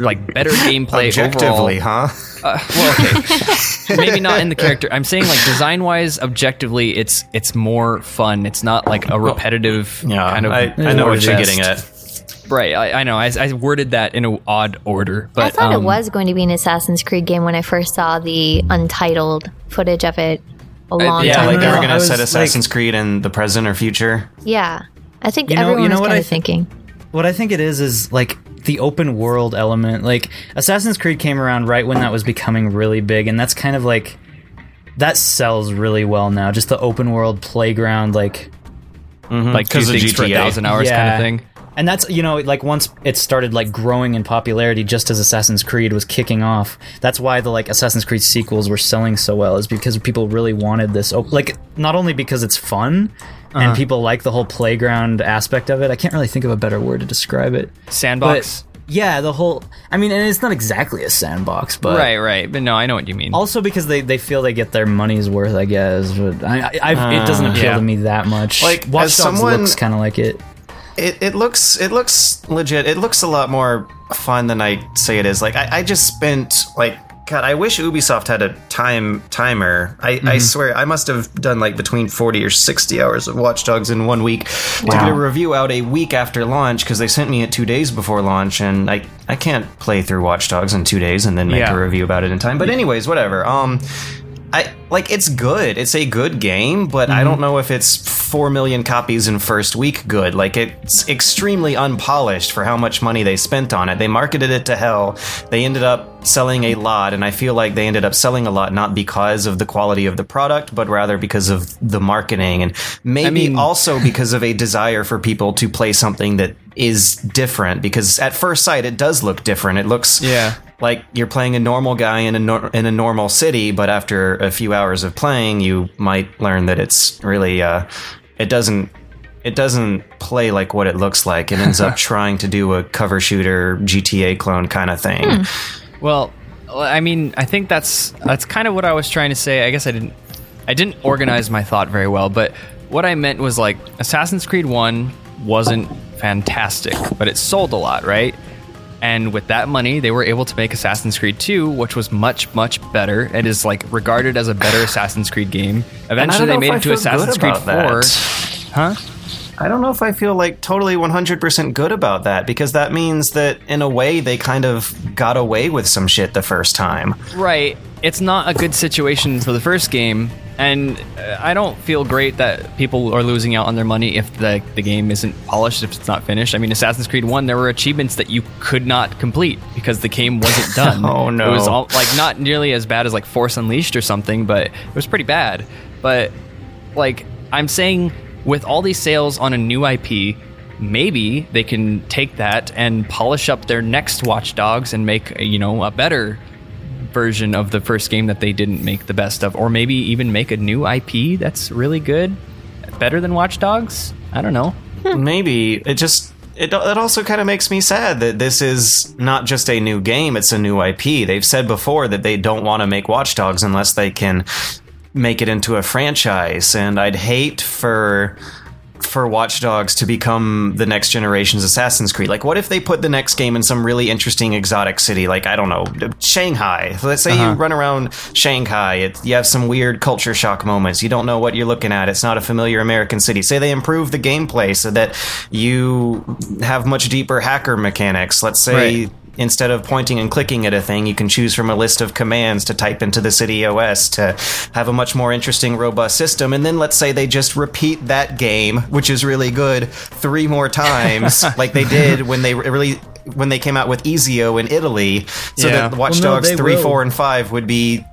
B: like better gameplay
A: objectively,
B: overall.
A: huh?
B: Uh, well, okay. Maybe not in the character. I'm saying like design wise, objectively, it's it's more fun. It's not like a repetitive
A: Yeah,
B: kind of.
A: I, I know what you're getting at.
B: Right, I, I know. I, I worded that in an odd order, but
C: I thought it
B: um,
C: was going to be an Assassin's Creed game when I first saw the untitled footage of it a long
B: yeah,
C: time
A: Like
C: ago.
A: they were gonna
D: was,
A: set
D: like-
A: Assassin's Creed in the present or future.
C: yeah. I think
D: You know-
C: everyone
D: you know
C: was
D: what
C: kind
D: I
C: of thinking.
D: What I think it is is like the open world element. Like Assassin's Creed came around right when that was becoming really big, and that's kind of like that sells really well now. Just the open world playground, like
B: like two
A: 'cause of
B: things for a
A: GTA.
B: thousand hours kind of thing.
D: And that's you know like once it started like growing in popularity, just as Assassin's Creed was kicking off. That's why the like Assassin's Creed sequels were selling so well, is because people really wanted this. Op- like not only because it's fun and uh-huh. people like the whole playground aspect of it. I can't really think of a better word to describe it.
B: Sandbox.
D: yeah, the whole. I mean, and it's not exactly a sandbox, but
B: right, right. But no, I know what you mean.
D: Also because they, they feel they get their money's worth, I guess. But I, I, I it doesn't uh, appeal
B: yeah.
D: to me that much.
A: Like,
D: Watch
A: as
D: Dogs
A: someone-
D: looks kind of like it.
A: It, it looks it looks legit. It looks a lot more fun than I say it is. Like I, I just spent like God. I wish Ubisoft had a time timer. I, I swear I must have done like between forty or sixty hours of Watch Dogs in one week to get a review out a week after launch because they sent me it two days before launch, and I I can't play through Watch Dogs in two days and then make
B: Yeah.
A: a review about it in time. But anyways, whatever. Um. I like it's good. It's a good game, but I don't mm-hmm. know if it's 4 million copies in first week good. Like it's extremely unpolished for how much money they spent on it. They marketed it to hell. They ended up selling a lot and I feel like they ended up selling a lot not because of the quality of the product, but rather because of the marketing and maybe
B: mean-
A: also because of a desire for people to play something that is different because at first sight it does look different. It looks
B: Yeah.
A: Like you're playing a normal guy in a nor- in a normal city, but after a few hours of playing, you might learn that it's really uh, it doesn't it doesn't play like what it looks like. It ends up trying to do a cover shooter GTA clone kind of thing.
B: Well, I mean, I think that's that's kind of what I was trying to say. I guess I didn't I didn't organize my thought very well, but what I meant was like Assassin's Creed 1 wasn't fantastic, but it sold a lot, right? And with that money, they were able to make Assassin's Creed 2, which was much, much better. and is like regarded as a better Assassin's Creed game. Eventually, they made
A: I
B: it to Assassin's Creed
A: about
B: 4.
A: that.
B: Huh?
A: I don't know if I feel like totally 100% good about that because that means that in a way they kind of got away with some shit the first time.
B: Right. It's not a good situation for the first game, and uh, I don't feel great that people are losing out on their money if the the game isn't polished, if it's not finished. I mean, Assassin's Creed One, there were achievements that you could not complete because the game wasn't done.
A: Oh, no.
B: It was all, like not nearly as bad as like Force Unleashed or something, but it was pretty bad. But like I'm saying, with all these sales on a new IP, maybe they can take that and polish up their next Watch Dogs and make you know a better version of the first game that they didn't make the best of, or maybe even make a new IP that's really good, better than Watch Dogs. I don't know. Hmm.
A: Maybe it just it it also kind of makes me sad that this is not just a new game; it's a new IP. They've said before that they don't want to make Watch Dogs unless they can make it into a franchise, and I'd hate for for Watch Dogs to become the next generation's Assassin's Creed. Like, what if they put the next game in some really interesting exotic city, like I don't know, Shanghai? Let's say you uh-huh. run around Shanghai, it, you have some weird culture shock moments. You don't know what you're looking at. It's not a familiar American city. Say they improve the gameplay so that you have much deeper hacker mechanics. Let's say
B: Right.
A: Instead of pointing and clicking at a thing, you can choose from a list of commands to type into the city OS to have a much more interesting, robust system. And then let's say they just repeat that game, which is really good, three more times, like they did when they really when they came out with Ezio in Italy, so
B: Yeah.
A: that Watch
D: Well, no,
A: Dogs
D: they
A: three,
D: will.
A: four, and five would be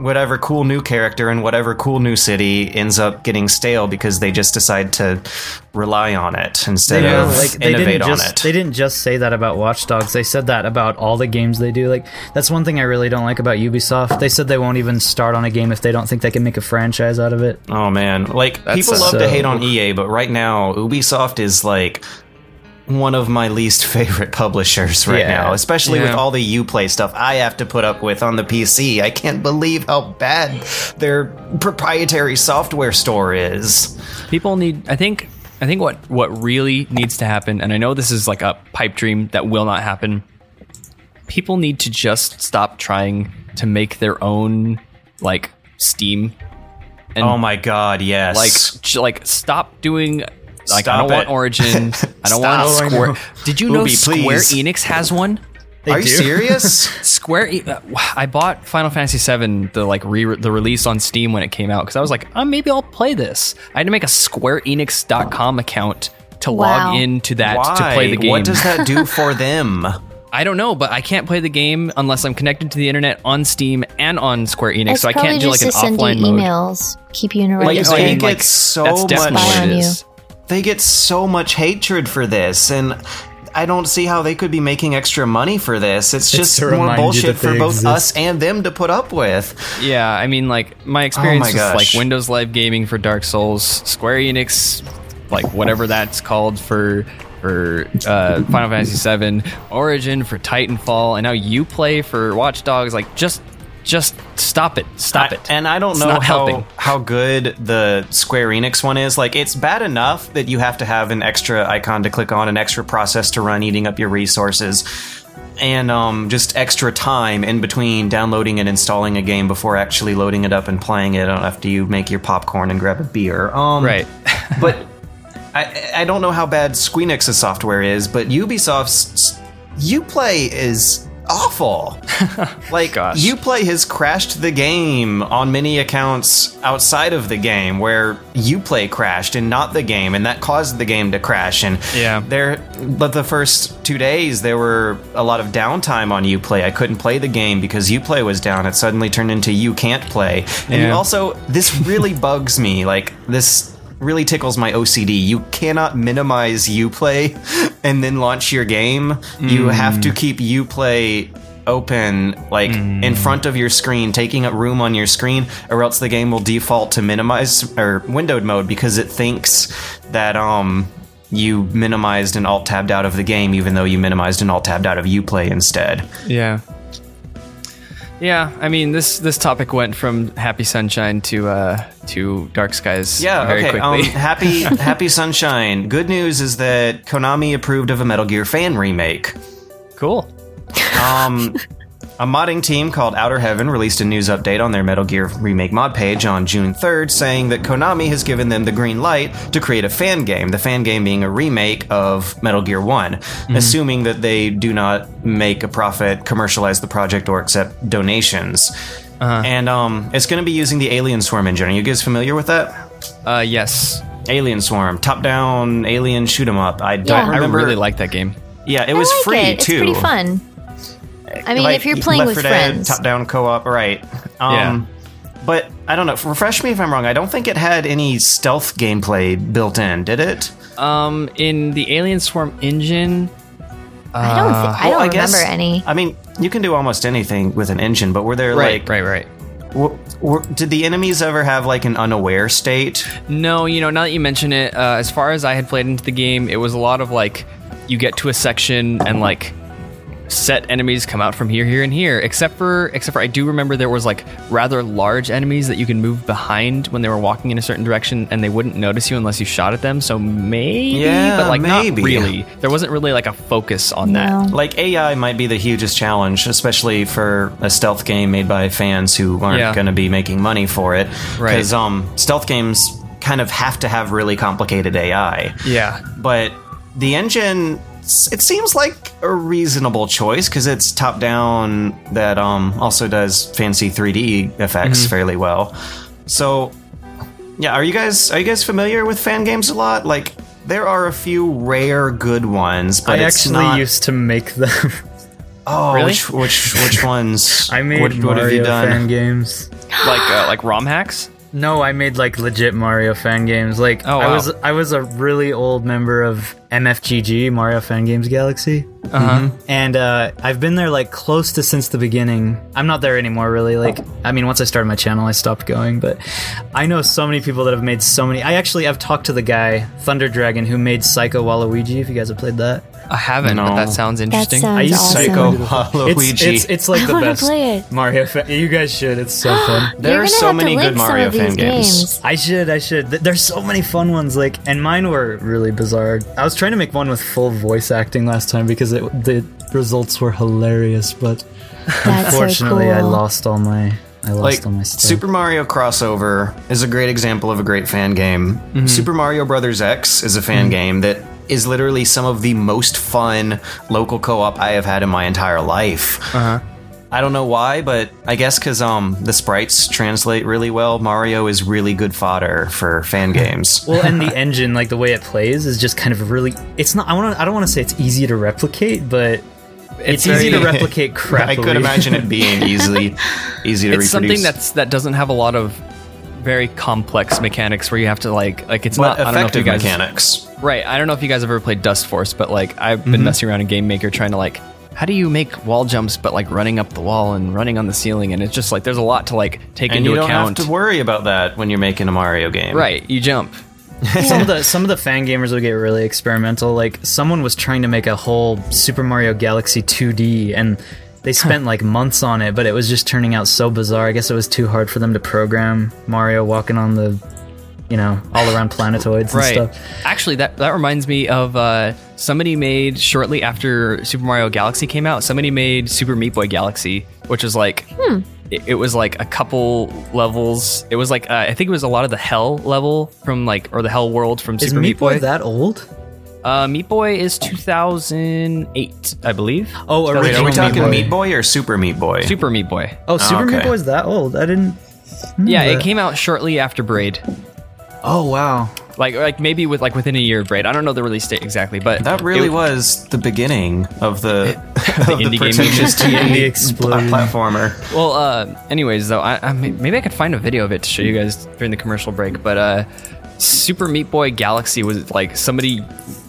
A: whatever cool new character in whatever cool new city ends up getting stale because they just decide to rely on it instead
D: They,
A: of
D: will, like, they
A: innovate
D: didn't
A: on
D: just
A: it.
D: they didn't just say that about Watch Dogs. They said that about all the games they do. Like that's one thing I really don't like about Ubisoft. They said they won't even start on a game if they don't think they can make a franchise out of it.
A: Oh man, like
B: That's
A: people love to hate on EA, but right now Ubisoft is like one of my least favorite publishers right
D: Yeah.
A: now, especially with all the Uplay stuff I have to put up with on the PC. I can't believe how bad their proprietary software store is.
B: People need. I think. I think what what really needs to happen, and I know this is like a pipe dream that will not happen. People need to just stop trying to make their own like Steam and
A: Oh my god, yes.
B: like like stop doing like I don't want. Origin. I don't want
A: Stop.
B: Square. Did you know
A: Ubi,
B: Square
A: please.
B: Enix has one?
D: They
A: Are you
D: do.
A: serious?
B: Square. E- uh, I bought Final Fantasy VII, the like re- the release on Steam when it came out, because I was like, oh, maybe I'll play this. I had to make a SquareEnix.com account to
C: Wow.
B: log into that
A: Why?
B: to play the game.
A: What does that do for them?
B: I don't know, but I can't play the game unless I'm connected to the internet on Steam and on Square Enix,
C: It's
B: so I
C: probably
B: can't do like
C: just
B: an
C: to send you
B: mode.
C: emails, keep you in a
A: Like,
C: registry.
A: they
B: I mean,
A: get
B: like,
A: so
B: that's
A: much
B: definitely what
C: on you.
B: is.
A: They get so much hatred for this and I don't see how they could be making extra money for this. It's just
D: to
A: more bullshit for both
D: exist.
A: us and them to put up with.
B: Yeah, I mean, like my experience
A: my
B: with like. Windows Live Gaming for Dark Souls, Square Enix, like whatever that's called for for uh, Final Fantasy VII, Origin for Titanfall, and now Uplay for Watch Dogs. Like, just, just stop it, stop
A: I-
B: it.
A: And I don't
B: It's
A: know how
B: helping.
A: how good the Square Enix one is. Like, it's bad enough that you have to have an extra icon to click on, an extra process to run, eating up your resources, and um, just extra time in between downloading and installing a game before actually loading it up and playing it after you make your popcorn and grab a beer. Um,
B: Right.
A: but I, I don't know how bad Squeenix's software is, but Ubisoft's Uplay is awful. like
B: Gosh.
A: play has crashed the game on many accounts outside of the game where Uplay crashed and not the game, and that caused the game to crash. And
B: Yeah.
A: there, but the first two days there were a lot of downtime on Uplay. I couldn't play the game because Uplay was down. It suddenly turned into You Can't Play, and you
B: Yeah.
A: also this really bugs me. Like this really tickles my OCD. You cannot minimize Uplay and then launch your game. You have to keep Uplay open like in front of your screen taking up room on your screen or else the game will default to minimize or windowed mode because it thinks that um you minimized and alt tabbed out of the game even though you minimized and alt tabbed out of Uplay instead.
B: Yeah. Yeah, I mean this this topic went from happy sunshine to uh to dark skies
A: Yeah,
B: very
A: okay. Um,
B: quickly.
A: happy happy sunshine. Good news is that Konami approved of a Metal Gear fan remake.
B: cool.
A: Um, a modding team called Outer Heaven released a news update on their Metal Gear Remake mod page on June 3rd, saying that Konami has given them the green light to create a fan game, the fan game being a remake of Metal Gear one assuming that they do not make a profit, commercialize the project, or accept donations. And um, it's going to be using the Alien Swarm engine. Are you guys familiar with that?
B: Uh yes.
A: Alien Swarm, top-down alien shoot 'em up. I don't
C: Yeah.
A: Remember.
B: I really like that game.
A: yeah, it
C: I
A: was
C: like
A: free
C: it.
A: too.
C: It's pretty fun. I mean,
A: Like,
C: if you're playing
A: Left
C: with
A: 4 Dead,
C: friends.
A: top-down co-op, right? Um, But I don't know. Refresh me if I'm wrong. I don't think it had any stealth gameplay built in, did it?
B: Um in the Alien Swarm engine,
C: I don't. Th- I
A: Uh, Well,
C: don't remember
A: guess-
C: any.
A: I mean, you can do almost anything with an engine, but were there
B: right,
A: like,
B: right, right.
A: w- were, did the enemies ever have like an unaware state?
B: No, you know, now that you mention it, uh, as far as I had played into the game, it was a lot of like you get to a section and like set enemies come out from here, here, and here. Except for, except for, I do remember there was like rather large enemies that you can move behind when they were walking in a certain direction, and they wouldn't notice you unless you shot at them. So maybe,
A: Yeah,
B: but like
A: maybe.
B: not really. There wasn't really like a focus on
C: No.
B: that.
A: Like AI might be the hugest challenge, especially for a stealth game made by fans who aren't
B: Yeah.
A: going to be making money for it.
B: Right.
A: Because um, stealth games kind of have to have really complicated AI.
B: Yeah,
A: but the engine it seems like a reasonable choice because it's top down that um also does fancy 3d effects fairly well so yeah are you guys are you guys familiar with fan games a lot like there are a few rare good ones but
D: I
A: it's
D: actually
A: not
D: used to make them.
A: oh
B: Really?
A: which which which ones
D: I made
A: what, what
D: Mario
A: have you done
D: fan games.
B: like uh, like ROM hacks.
D: No, I made like legit Mario fan games. Like
B: Oh,
D: I was I was a really old member of MFGG, Mario Fan Games Galaxy.
B: Uh huh.
D: And uh, I've been there like close to since the beginning. I'm not there anymore, really. Like, I mean, once I started my channel, I stopped going. But I know so many people that have made so many. I actually I've talked to the guy Thunder Dragon who made Psycho Waluigi. If you guys have played that,
B: I haven't, but that sounds interesting.
C: sounds
D: I used to
C: awesome.
A: Psycho
D: it's,
A: Waluigi.
D: it's it's like
C: I
D: the best
C: play it.
D: Mario. Fan- you guys should. It's so fun.
A: there
C: You're
A: are so
C: have to
A: many
C: link
A: good mario fan
C: these
A: games
D: I should, I should. There's so many fun ones, like, and mine were really bizarre. I was trying to make one with full voice acting last time because it, the results were hilarious, but unfortunately,
C: so cool.
D: I lost all my, I lost
A: like
D: all my stuff.
A: Super Mario crossover is a great example of a great fan game.
D: Mm-hmm.
A: Super Mario Brothers X is a fan game that is literally some of the most fun local co-op I have had in my entire life.
D: Uh-huh.
A: I don't know why, but I guess because um the sprites translate really well. Mario is really good fodder for fan games.
D: well, and the engine, like the way it plays, is just kind of really. It's not. I want to. I don't want to say it's easy to replicate, but it's, easy to replicate crap.
A: I could imagine it being easily easy to
B: it's
A: reproduce.
B: something that's that doesn't have a lot of very complex mechanics where you have to like like it's
A: but
B: not I don't know if you guys
A: mechanics.
B: right I don't know if you guys have ever played Dustforce but like I've been messing around in Game Maker trying to like how do you make wall jumps but like running up the wall and running on the ceiling and it's just like there's a lot to like take
A: And
B: into
A: you don't
B: account
A: have to worry about that when you're making a Mario game.
B: right you jump
D: Some of the some of the fan gamers would get really experimental. Like someone was trying to make a whole Super Mario Galaxy 2D, and they spent like months on it, but it was just turning out so bizarre. I guess it was too hard for them to program Mario walking on the, you know, all around planetoids and
B: right.
D: stuff.
B: Actually, that that reminds me of uh, somebody made shortly after Super Mario Galaxy came out. Somebody made Super Meat Boy Galaxy, which was like it, it was like a couple levels. It was like uh, I think it was a lot of the Hell level from like or the Hell world from
D: Is
B: Super
D: Meat Boy
B: Boy.
D: that old?
B: uh, Meat Boy is 2008, I believe.
D: Oh,
A: Wait,
D: original
A: are we talking
D: Meat Boy.
A: Meat Boy or Super Meat Boy?
B: Super Meat Boy.
D: Oh, Super Meat
A: okay.
D: Boy's that old? I didn't.
B: Yeah, it came out shortly after Braid.
D: Oh wow.
B: Like like maybe with like within a year of Braid. I don't know the release date exactly, but
A: That really
B: it-
A: was the beginning of the, of the
B: indie game
A: pretentious
B: movement.
A: TND
D: explosion.
A: platformer.
B: Well, uh, anyways, though, I, I may- maybe I could find a video of it to show you guys during the commercial break. But uh, Super Meat Boy Galaxy was like somebody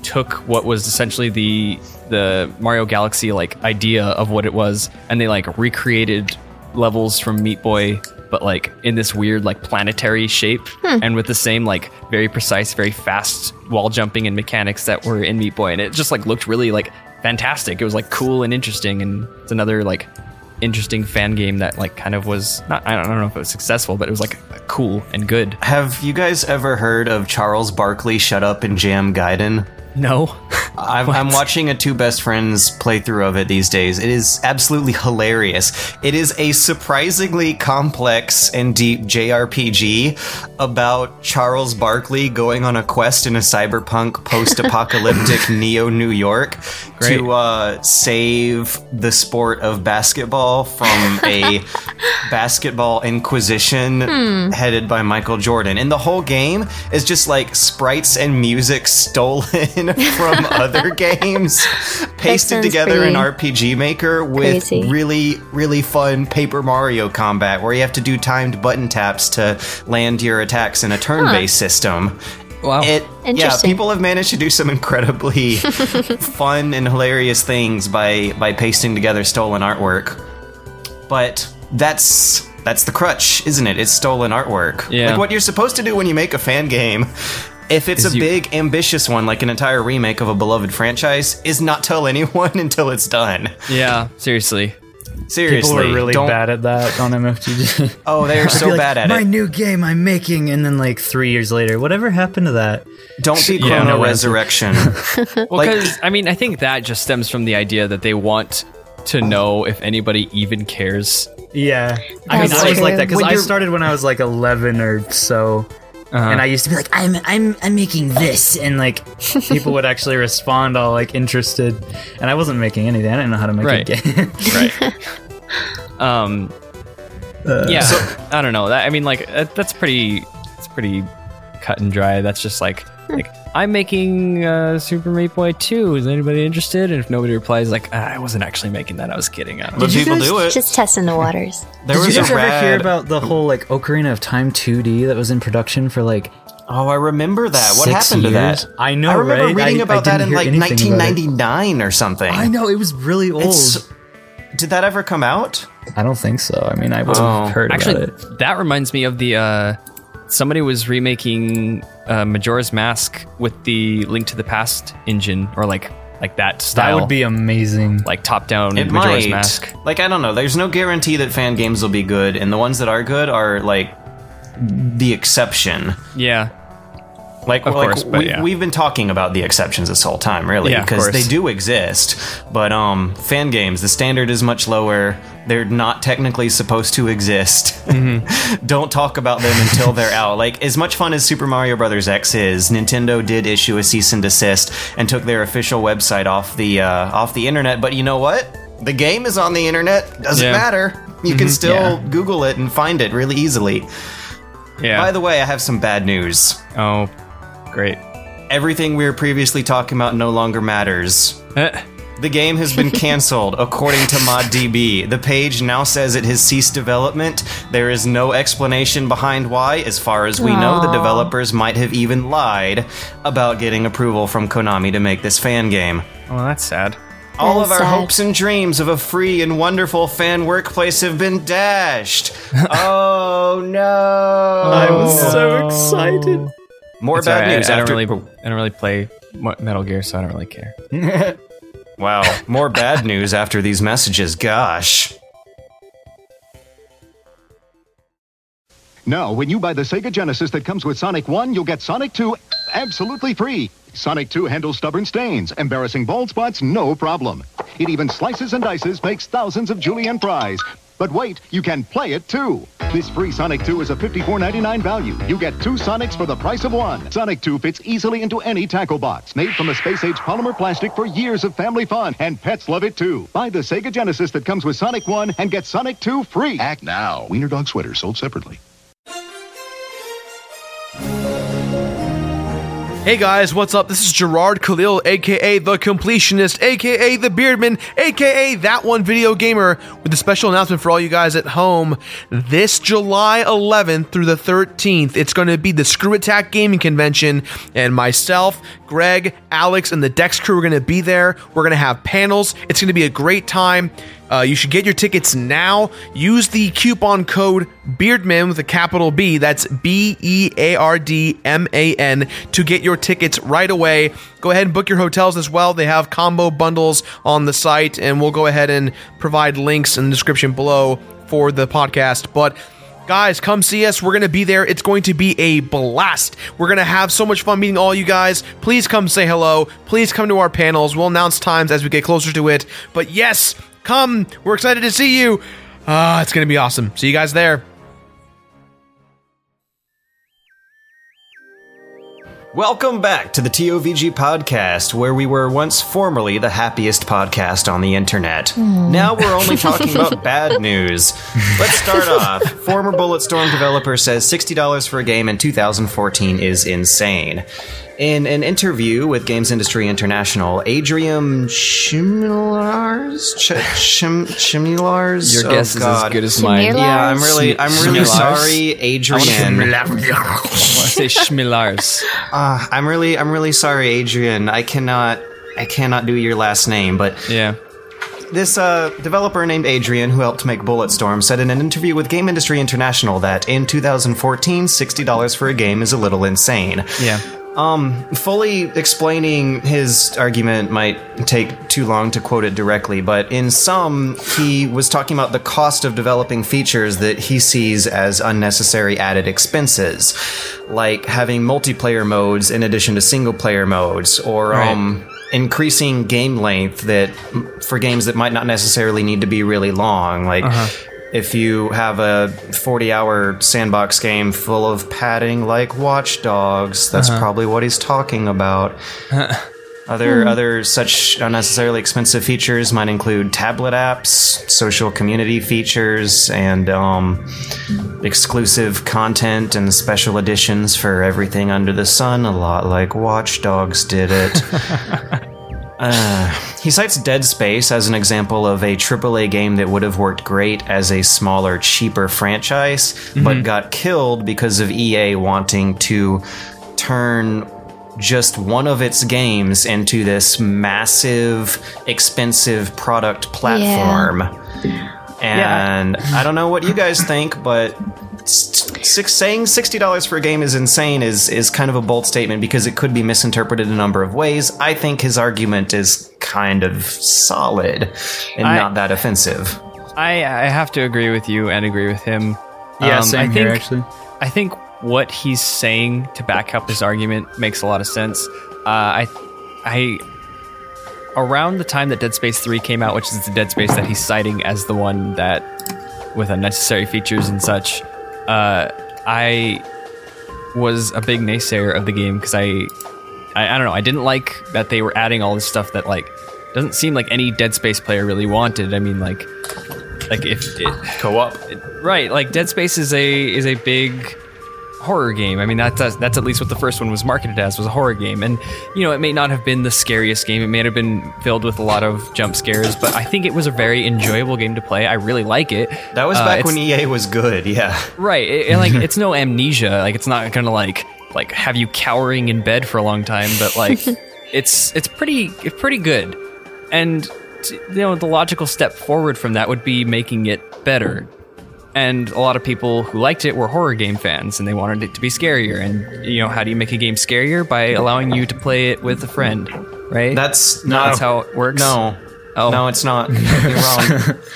B: took what was essentially the the Mario Galaxy like idea of what it was, and they like recreated levels from Meat Boy, but like in this weird like planetary shape, hmm. and with the same like very precise, very fast wall jumping and mechanics that were in Meat Boy, and it just like looked really like fantastic. It was like cool and interesting, and it's another like interesting fan game that like kind of was not I don't, I don't know if it was successful, but it was like cool and good.
A: Have you guys ever heard of Charles Barkley Shut Up and Jam Gaiden?
B: No.
A: I'm, I'm watching a two best friends playthrough of it these days. It is absolutely hilarious. It is a surprisingly complex and deep JRPG about Charles Barkley going on a quest in a cyberpunk post-apocalyptic Neo New York
B: Great.
A: to uh, save the sport of basketball from a basketball inquisition headed by Michael Jordan. And the whole game is just like sprites and music stolen from other games, pasted
C: sounds
A: together in RPG Maker with
C: crazy.
A: really, really fun Paper Mario combat where you have to do timed button taps to land your attacks in a turn based system.
B: Wow.
A: It yeah, people have managed to do some incredibly fun and hilarious things by by pasting together stolen artwork. But that's that's the crutch, isn't it? It's stolen artwork.
B: Yeah.
A: Like what you're supposed to do when you make a fan game, if it's a
B: you-
A: big ambitious one like an entire remake of a beloved franchise, is not tell anyone until it's done.
B: yeah, seriously.
A: Seriously.
D: People were really
A: don't-
D: bad at that on MFGG.
A: Oh, they are so
D: like,
A: bad at
D: My
A: it.
D: My new game I'm making, and then like three years later, whatever happened to that?
A: Don't be
B: Yeah.
D: No
A: Resurrection.
B: Well,
A: Like-
B: because I mean, I think that just stems from the idea that they want to know if anybody even cares.
D: Yeah, I mean,
C: That's
D: I was like that because I started when I was like 11 or so, Uh-huh. and I used to be like, "I'm, I'm, I'm making this," and like people would actually respond all like interested, and I wasn't making anything. I didn't know how to make
B: Right.
D: a game.
B: Right. um. Uh. yeah. I don't know. That I mean, like that, that's pretty. It's pretty cut and dry. That's just like like I'm making uh, Super Meat Boy 2. Is anybody interested? And if nobody replies, like ah, I wasn't actually making that. I was kidding. I don't.
A: But
D: you
A: people
D: guys
A: do it.
C: Just testing the waters.
A: There
D: Did
A: was
D: you guys
A: a
D: ever
A: rad...
D: hear about the whole like Ocarina of Time 2D that was in production for like
A: Oh, I remember that. What
D: Six
A: happened to that?
D: I know,
A: I remember
D: right?
A: reading
D: I- I
A: about that in like
D: anything about it.
A: 1999 or something.
D: I know it was really old.
A: It's, did that ever come out?
D: I don't think so. I mean, I would
A: Oh.
D: have heard
B: Actually,
D: about it.
B: that reminds me of the uh, somebody was remaking uh, Majora's Mask with the Link to the Past engine, or like like that style.
D: That would be amazing.
B: like top down
A: It
B: Majora's
A: might.
B: Mask.
A: Like I don't know. There's no guarantee that fan games will be good, and the ones that are good are like the exception.
B: Yeah,
A: Like,
B: Of course, but
A: we,
B: yeah.
A: we've been talking about the exceptions this whole time, really,
B: Yeah,
A: because they do exist. But um, fan games, the standard is much lower. They're not technically supposed to exist.
B: Mm-hmm.
A: Don't talk about them until they're out. Like as much fun as Super Mario Brothers X is, Nintendo did issue a cease and desist and took their official website off the uh, off the internet. But you know what? The game is on the internet. Doesn't
B: Yeah. Mm-hmm.
A: matter. You can still. Google it and find it really easily.
B: yeah.
A: By the way, I have some bad news.
B: oh, great.
A: Everything we were previously talking about no longer matters.
B: Eh,
A: The game has been canceled, according to ModDB. The page now says it has ceased development. There is no explanation behind why. As far as we know, the developers might have even lied about getting approval from Konami to make this fan game.
B: oh, that's sad.
A: All
C: That
A: of our
C: sad.
A: hopes and dreams of a free and wonderful fan workplace have been dashed. oh no!
D: I was so excited.
A: More
B: It's
A: bad
B: alright,
A: news
B: I, I
A: after
B: don't really, I don't really play Metal Gear, so I don't really care.
A: Wow, more bad news after these messages. Gosh.
E: Now, when you buy the Sega Genesis that comes with Sonic 1, you'll get Sonic 2 absolutely free. Sonic 2 handles stubborn stains, embarrassing bald spots, no problem. It even slices and dices, makes thousands of julienne fries. But wait, you can play it too. This free Sonic 2 is a $54.99 value. You get two Sonics for the price of one. Sonic 2 fits easily into any tackle box. Made from a space-age polymer plastic for years of family fun, and pets love it too. Buy the Sega Genesis that comes with Sonic 1 and get Sonic 2 free.
F: Act now. Wiener Dog sweater sold separately.
G: Hey guys, what's up? This is Jirard Khalil, aka The Completionist, aka The Beardman, aka That One Video Gamer, with a special announcement for all you guys at home. This July 11th through the 13th, it's going to be the ScrewAttack Gaming Convention, and myself, Greg, Alex, and the Dex crew are going to be there. We're going to have panels. It's going to be a great time. Uh, you should get your tickets now. Use the coupon code Beardman with a capital B. That's B E A R D M A N to get your tickets right away. Go ahead and book your hotels as well. They have combo bundles on the site, and we'll go ahead and provide links in the description below for the podcast. But Guys, come see us. We're going to be there. It's going to be a blast. We're going to have so much fun meeting all you guys. Please come say hello. Please come to our panels. We'll announce times as we get closer to it. But yes, come. We're excited to see you. Ah, it's going to be awesome. See you guys there.
A: Welcome back to the TOVG podcast, where we were once formerly the happiest podcast on the internet. Hmm. Now we're only talking about bad news. Let's start off. Former Bulletstorm developer says $60 for a game in 2014 is insane. In an interview with Games Industry International, Adrian Chimilars? Ch- Chim- Chimilars?
B: Your
A: Oh,
B: guess is as good as mine.
C: Chimilars?
A: Yeah, I'm really, I'm really
B: Chimilars?
A: sorry, Adrian.
B: I want to say Schmillars.
A: Uh, I'm really, I'm really sorry, Adrian. I cannot, I cannot do your last name, but
B: Yeah.
A: this uh, developer named Adrian, who helped make Bulletstorm, said in an interview with Game Industry International that in 2014, $60 for a game is a little insane.
B: Yeah.
A: Um, fully explaining his argument might take too long to quote it directly, but in sum, he was talking about the cost of developing features that he sees as unnecessary added expenses, like having multiplayer modes in addition to single player modes, or
B: Right.
A: um, increasing game length that for games that might not necessarily need to be really long, like. If you have a 40 hour sandbox game full of padding like Watch Dogs, that's probably what he's talking about. Other other such unnecessarily expensive features might include tablet apps, social community features, and um, exclusive content and special editions for everything under the sun. A lot like Watch Dogs did it. Uh, he cites Dead Space as an example of a AAA game that would have worked great as a smaller, cheaper franchise, but got killed because of EA wanting to turn just one of its games into this massive, expensive product platform. And I don't know what you guys think, but six, saying sixty dollars for a game is insane is is kind of a bold statement because it could be misinterpreted a number of ways. I think his argument is kind of solid and
B: I-
A: not that offensive.
B: I, I have to agree with you and agree with him.
D: Yeah,
B: Um,
D: same
B: I think,
D: here, actually.
B: I think what he's saying to back up his argument makes a lot of sense. Uh, I, I, around the time that Dead Space Three came out, which is the Dead Space that he's citing as the one that with unnecessary features and such, uh, I was a big naysayer of the game because I, I, I don't know, I didn't like that they were adding all this stuff that like doesn't seem like any Dead Space player really wanted. I mean, like, like if it,
A: Co-op.
B: right, like Dead Space is a is a big horror game. I mean, that's that's at least what the first one was marketed as was a horror game, and you know, it may not have been the scariest game. It may have been filled with a lot of jump scares, but I think it was a very enjoyable game to play. I really like it.
A: That was
B: Uh,
A: back when EA was good. Yeah.
B: Right. It, it, like it's no amnesia. Like it's not gonna like like have you cowering in bed for a long time, but like it's it's pretty it's pretty good. And t- you know the logical step forward from that would be making it better. And a lot of people who liked it were horror game fans, and they wanted it to be scarier. And you know, how do you make a game scarier by allowing you to play it with a friend, right?
A: That's not
B: that's how it works.
A: No.
B: Oh.
A: No, it's not. You're wrong.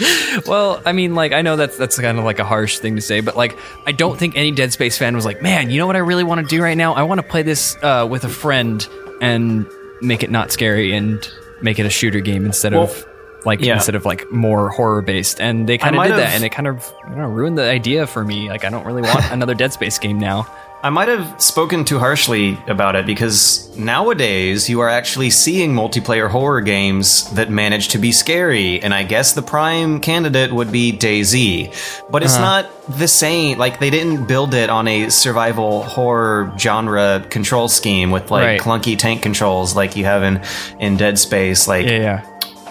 B: Well, I mean, like I know that's that's kind of like a harsh thing to say, but like I don't think any Dead Space fan was like, man, you know what I really want to do right now? I want to play this uh, with a friend and make it not scary and make it a shooter game instead of like
A: yeah.
B: instead of like more horror based. And they kind of did that, and it kind of you know, ruined the idea for me. Like I don't really want another Dead Space game now.
A: I might have spoken too harshly about it because nowadays you are actually seeing multiplayer horror games that manage to be scary, and I guess the prime candidate would be DayZ. But it's uh-huh. not the same. Like, they didn't build it on a survival horror genre control scheme with like
B: Right.
A: clunky tank controls like you have in, in Dead Space. Like,
B: Yeah, yeah.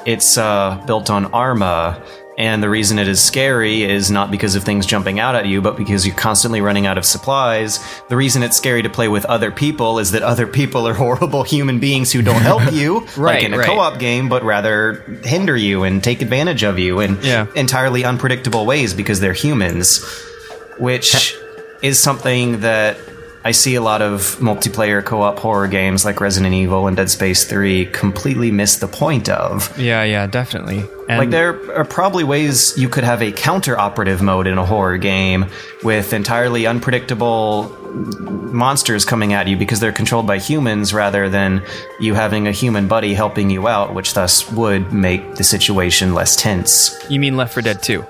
A: It's uh, built on Arma. And the reason it is scary is not because of things jumping out at you, but because you're constantly running out of supplies. The reason it's scary to play with other people is that other people are horrible human beings who don't help you, like
B: Right,
A: in a
B: right.
A: co-op game, but rather hinder you and take advantage of you in
B: Yeah.
A: entirely unpredictable ways because they're humans, which is something that I see a lot of multiplayer co-op horror games like Resident Evil and Dead Space 3 completely miss the point of.
B: Yeah, yeah, definitely. And
A: Like there are probably ways you could have a counter operative mode in a horror game with entirely unpredictable monsters coming at you because they're controlled by humans rather than you having a human buddy helping you out, which thus would make the situation less tense.
B: you mean Left 4 Dead 2?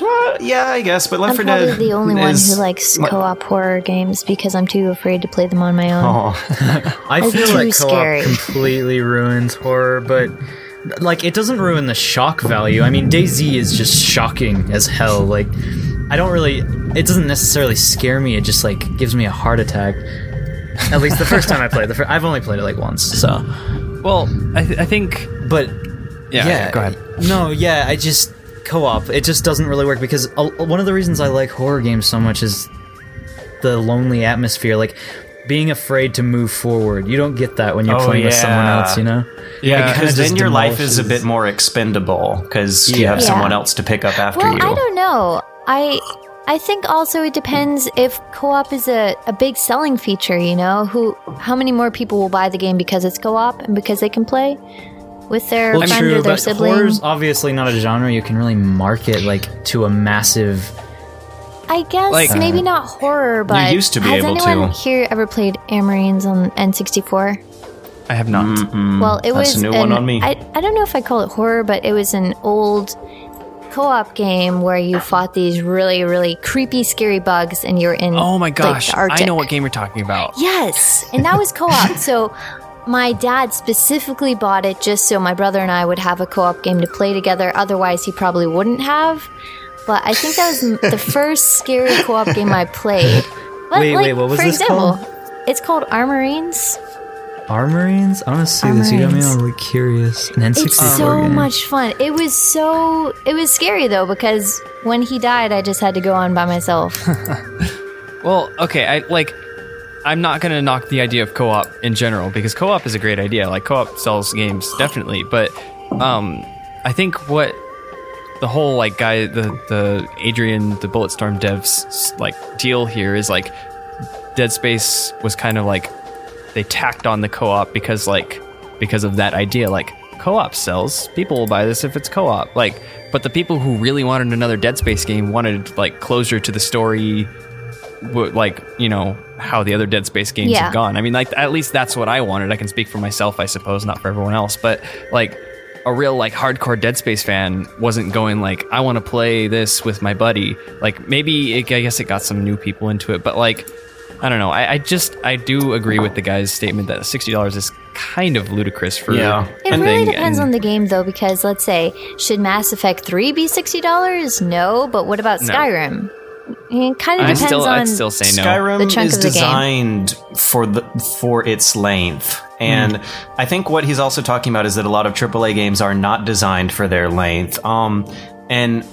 A: Uh, yeah, I guess, but Left
C: I'm
A: 4
C: probably
A: Dead
C: the only one
A: is-
C: who likes
A: What-
C: co-op horror games because I'm too afraid to play them on my own.
A: Oh,
D: I
C: It's
D: feel
C: too
D: like co-op
C: scary.
D: completely ruins horror, but like it doesn't ruin the shock value. I mean, DayZ is just shocking as hell. Like, I don't really. It doesn't necessarily scare me. It just like gives me a heart attack. At least the first time I played. The fir- I've only played it like once. So,
B: Well, I, th- I think.
D: but
B: Yeah,
D: yeah,
B: go ahead.
D: No, yeah, I just co-op. It just doesn't really work because uh, one of the reasons I like horror games so much is the lonely atmosphere. Like being afraid to move forward. You don't get that when you're
A: Oh,
D: playing with someone else. You know.
B: Yeah,
A: because then
D: just
A: your life is a bit more expendable because you have
C: Yeah.
A: someone else to pick up after
C: Well,
A: you.
C: I don't know. I I think also it depends if co-op is a, a big selling feature, you know? Who how many more people will buy the game because it's co-op and because they can play with their
D: Well,
C: friend
D: true,
C: or their
D: but
C: sibling?
D: horror's obviously not a genre you can really market like to a massive.
C: I guess
B: Like-
C: maybe uh, not horror, but
A: used to be
C: has
A: able
C: anyone
A: to.
C: here ever played Armorines on N64?
B: I have not.
C: Well, it
A: That's
C: was
A: a new one on me.
C: I, I don't know if I call it horror, but it was an old co-op game where you fought these really, really creepy, scary bugs, and you're in.
B: Oh my
C: like,
B: gosh,
C: the
B: I
C: Arctic.
B: know what game you're talking about.
C: Yes, and that was co-op. so my dad specifically bought it just so my brother and I would have a co-op game to play together. Otherwise, he probably wouldn't have. But I think that was the first scary co-op game I played. But,
D: Wait,
C: like,
D: wait, what was
C: for
D: this
C: example,
D: called?
C: It's called Armorines.
D: Armorines? I want to see this. You got me all really curious. An N64
C: It's so
D: game.
C: much fun. It was so it was scary though because when he died, I just had to go on by myself.
B: Well, okay, I like. I'm not gonna knock the idea of co-op in general because co-op is a great idea. Like co-op sells games definitely, but um, I think what the whole like guy, the the Adrian, the Bulletstorm devs like deal here is like Dead Space was kind of like they tacked on the co-op because like because of that idea. Like co-op sells. People will buy this if it's co-op. Like but the people who really wanted another dead space game wanted like closure to the story like you know how the other dead space games
C: Yeah.
B: have gone i mean like at least that's what i wanted i can speak for myself i suppose not for everyone else but like a real like hardcore dead space fan wasn't going like i want to play this with my buddy like maybe it, i guess it got some new people into it but like I don't know. I, I just I do agree with the guy's statement that sixty dollars is kind of ludicrous for
A: Yeah.
C: It really
B: thing,
C: depends
B: and-
C: on the game though, because let's say, should Mass Effect 3 be sixty dollars? No, but what about
B: No.
C: Skyrim? It kind of
B: I
C: depends
B: still
C: on
B: I'd still say no.
A: Skyrim
C: the chunk
A: is
C: of the game.
A: designed for the for its length. And I think what he's also talking about is that a lot of AAA games are not designed for their length. Um and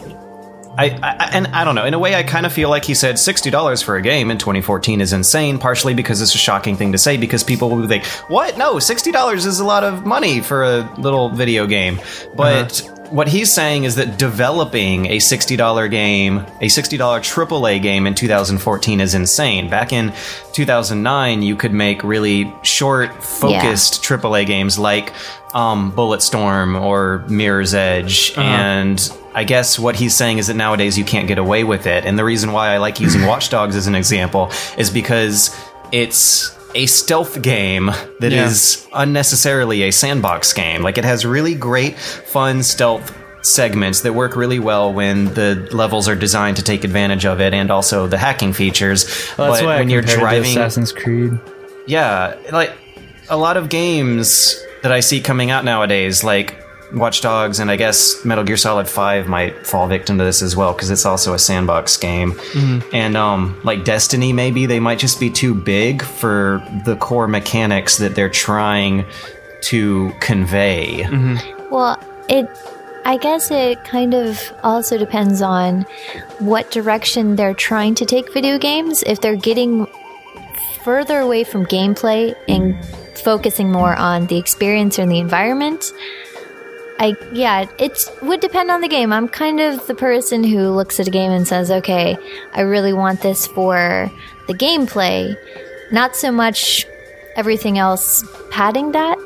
A: I, I and I don't know. In a way, I kind of feel like he said sixty dollars for a game in 2014 is insane. Partially because it's a shocking thing to say, because people will be like, "What? No, sixty dollars is a lot of money for a little video game." But what he's saying is that developing a $60 game, a $60 AAA game in 2014 is insane. Back in 2009, you could make really short, focused AAA games like um, Bulletstorm or Mirror's Edge. And I guess what he's saying is that nowadays you can't get away with it. And the reason why I like using Watch Dogs as an example is because it's a stealth game that is
G: Yeah.
A: unnecessarily a sandbox game. Like it has really great, fun stealth segments that work really well when the levels are designed to take advantage of it and also the hacking features.
D: Well, that's
A: but
D: why
A: when you're driving
D: Assassin's Creed.
A: yeah, like a lot of games that I see coming out nowadays, like Watch Dogs, and I guess Metal Gear Solid Five might fall victim to this as well because it's also a sandbox game. And um, like Destiny, maybe they might just be too big for the core mechanics that they're trying to convey.
C: Well, it. I guess it kind of also depends on what direction they're trying to take video games. If they're getting further away from gameplay and focusing more on the experience and the environment, I yeah, it would depend on the game. I'm kind of the person who looks at a game and says, "Okay, I really want this for the gameplay, not so much everything else padding that."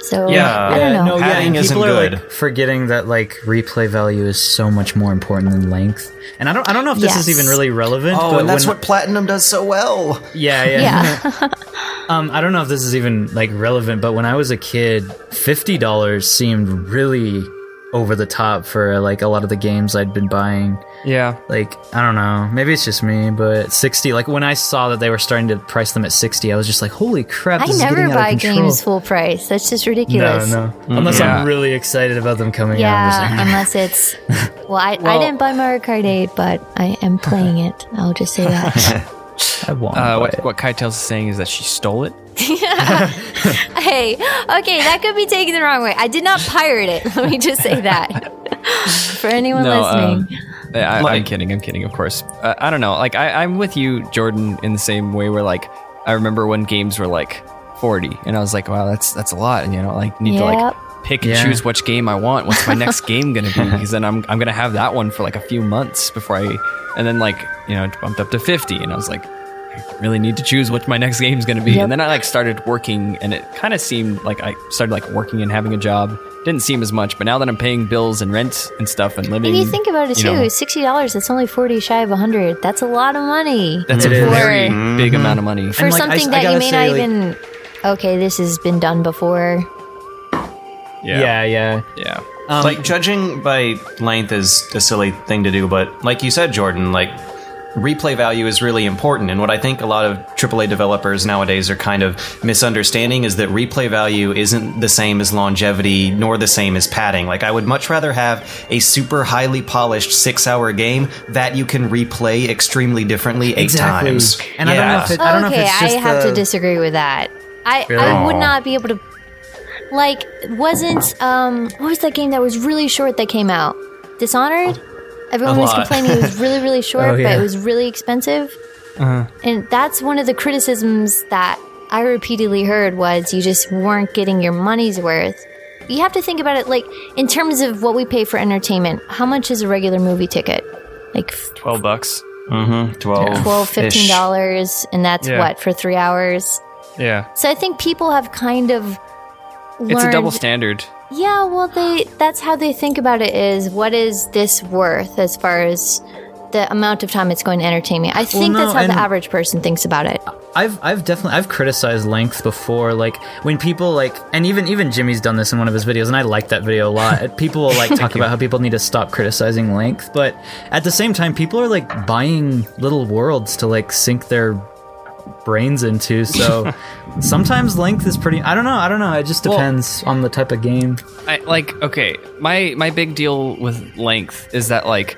C: So
A: Yeah.
C: I don't know.
D: No, yeah,
A: Padding
D: and
A: isn't
D: people are
A: good.
D: like forgetting that like replay value is so much more important than length. And I don't I don't know if this is even really relevant.
A: Oh,
D: but
A: and that's
D: when-
A: what Platinum does so well.
D: Yeah, yeah.
C: Yeah.
D: um, I don't know if this is even like relevant, but when I was a kid, fifty dollars seemed really over the top for like a lot of the games I'd been buying.
B: Yeah.
D: Like I don't know, maybe it's just me, but sixty. Like when I saw that they were starting to price them at sixty, I was just like, "Holy crap!"
C: I
D: This is
C: never
D: getting out of
C: buy games full price. That's just
D: No,
C: ridiculous.
D: no. Unless
B: Yeah.
D: I'm really excited about them coming out.
C: Yeah,
D: like,
C: unless it's. Well, I, I didn't buy Mario Kart 8, but I am playing it. I'll just say that.
D: I want.
B: Uh, what what Kite Tales is saying is that she stole it.
C: hey, okay, that could be taken the wrong way. I did not pirate it. Let me just say that. For anyone
B: No,
C: listening.
B: um, I, I'm
A: Like-
B: kidding. I'm kidding. Of course. Uh, I don't know. Like I, I'm with you, Jordan, in the same way. Where like I remember when games were like 40, and I was like, wow, that's that's a lot. And you know, like need to like pick and
D: Yeah.
B: choose which game I want. What's my next game gonna be? Because then I'm I'm gonna have that one for like a few months before I, and then like you know, it bumped up to 50, and I was like. I really need to choose what my next game is going to be.
C: Yep.
B: And then I like started working and it kind of seemed like I started like working and having a job. Didn't seem as much, but now that I'm paying bills and rent and stuff and living
C: And you think about it
B: you
C: too,
B: know,
C: sixty dollars. That's only forty shy of hundred. That's a lot of money
B: That's
D: It
B: a
D: is.
B: very
C: For-
B: big amount of money.
C: for
D: And, like,
C: something
D: I
C: that you may
D: say,
C: not
D: like-
C: even. Okay, this has been done before.
D: Yeah, yeah.
B: Yeah.
D: Um,
A: like judging by length is a silly thing to do, but like you said, Jordan, like replay value is really important. And what I think a lot of AAA developers nowadays are kind of misunderstanding is that replay value isn't the same as longevity nor the same as padding. Like I would much rather have a super highly polished six hour game that you can replay extremely differently eight
D: Exactly.
A: times.
D: And I don't know if it, I don't know
C: okay,
D: if it's just
C: I have
D: the,
C: to disagree with that. I
D: Really?
C: I would not be able to. Like, wasn't um, what was that game that was really short that came out? Dishonored. Everyone
A: A
C: was
A: lot.
C: complaining it was really really short,
D: Oh,
C: but
D: yeah.
C: it was really expensive. And that's one of the criticisms that I repeatedly heard was you just weren't getting your money's worth. You have to think about it like in terms of what we pay for entertainment. How much is a regular movie ticket? Like
B: 12 bucks.
A: Mm-hmm. 12
C: 12 15 dollars and that's
B: Yeah.
C: what for 3 hours.
B: Yeah.
C: So I think people have kind of learned
B: It's a double standard.
C: Yeah, well they that's how they think about it is what is this worth as far as the amount of time it's going to entertain me. I think
D: no,
C: that's how the average person thinks about it.
D: I've I've definitely I've criticized length before. Like when people like, and even even Jimmy's done this in one of his videos, and I like that video a lot. people will like talk about how people need to stop criticizing length, but at the same time, people are like buying little worlds to like sink their brains into. So sometimes length is pretty. I don't know. I don't know. It just
B: Well-
D: depends on the type of game.
B: I like okay, my my big deal with length is that like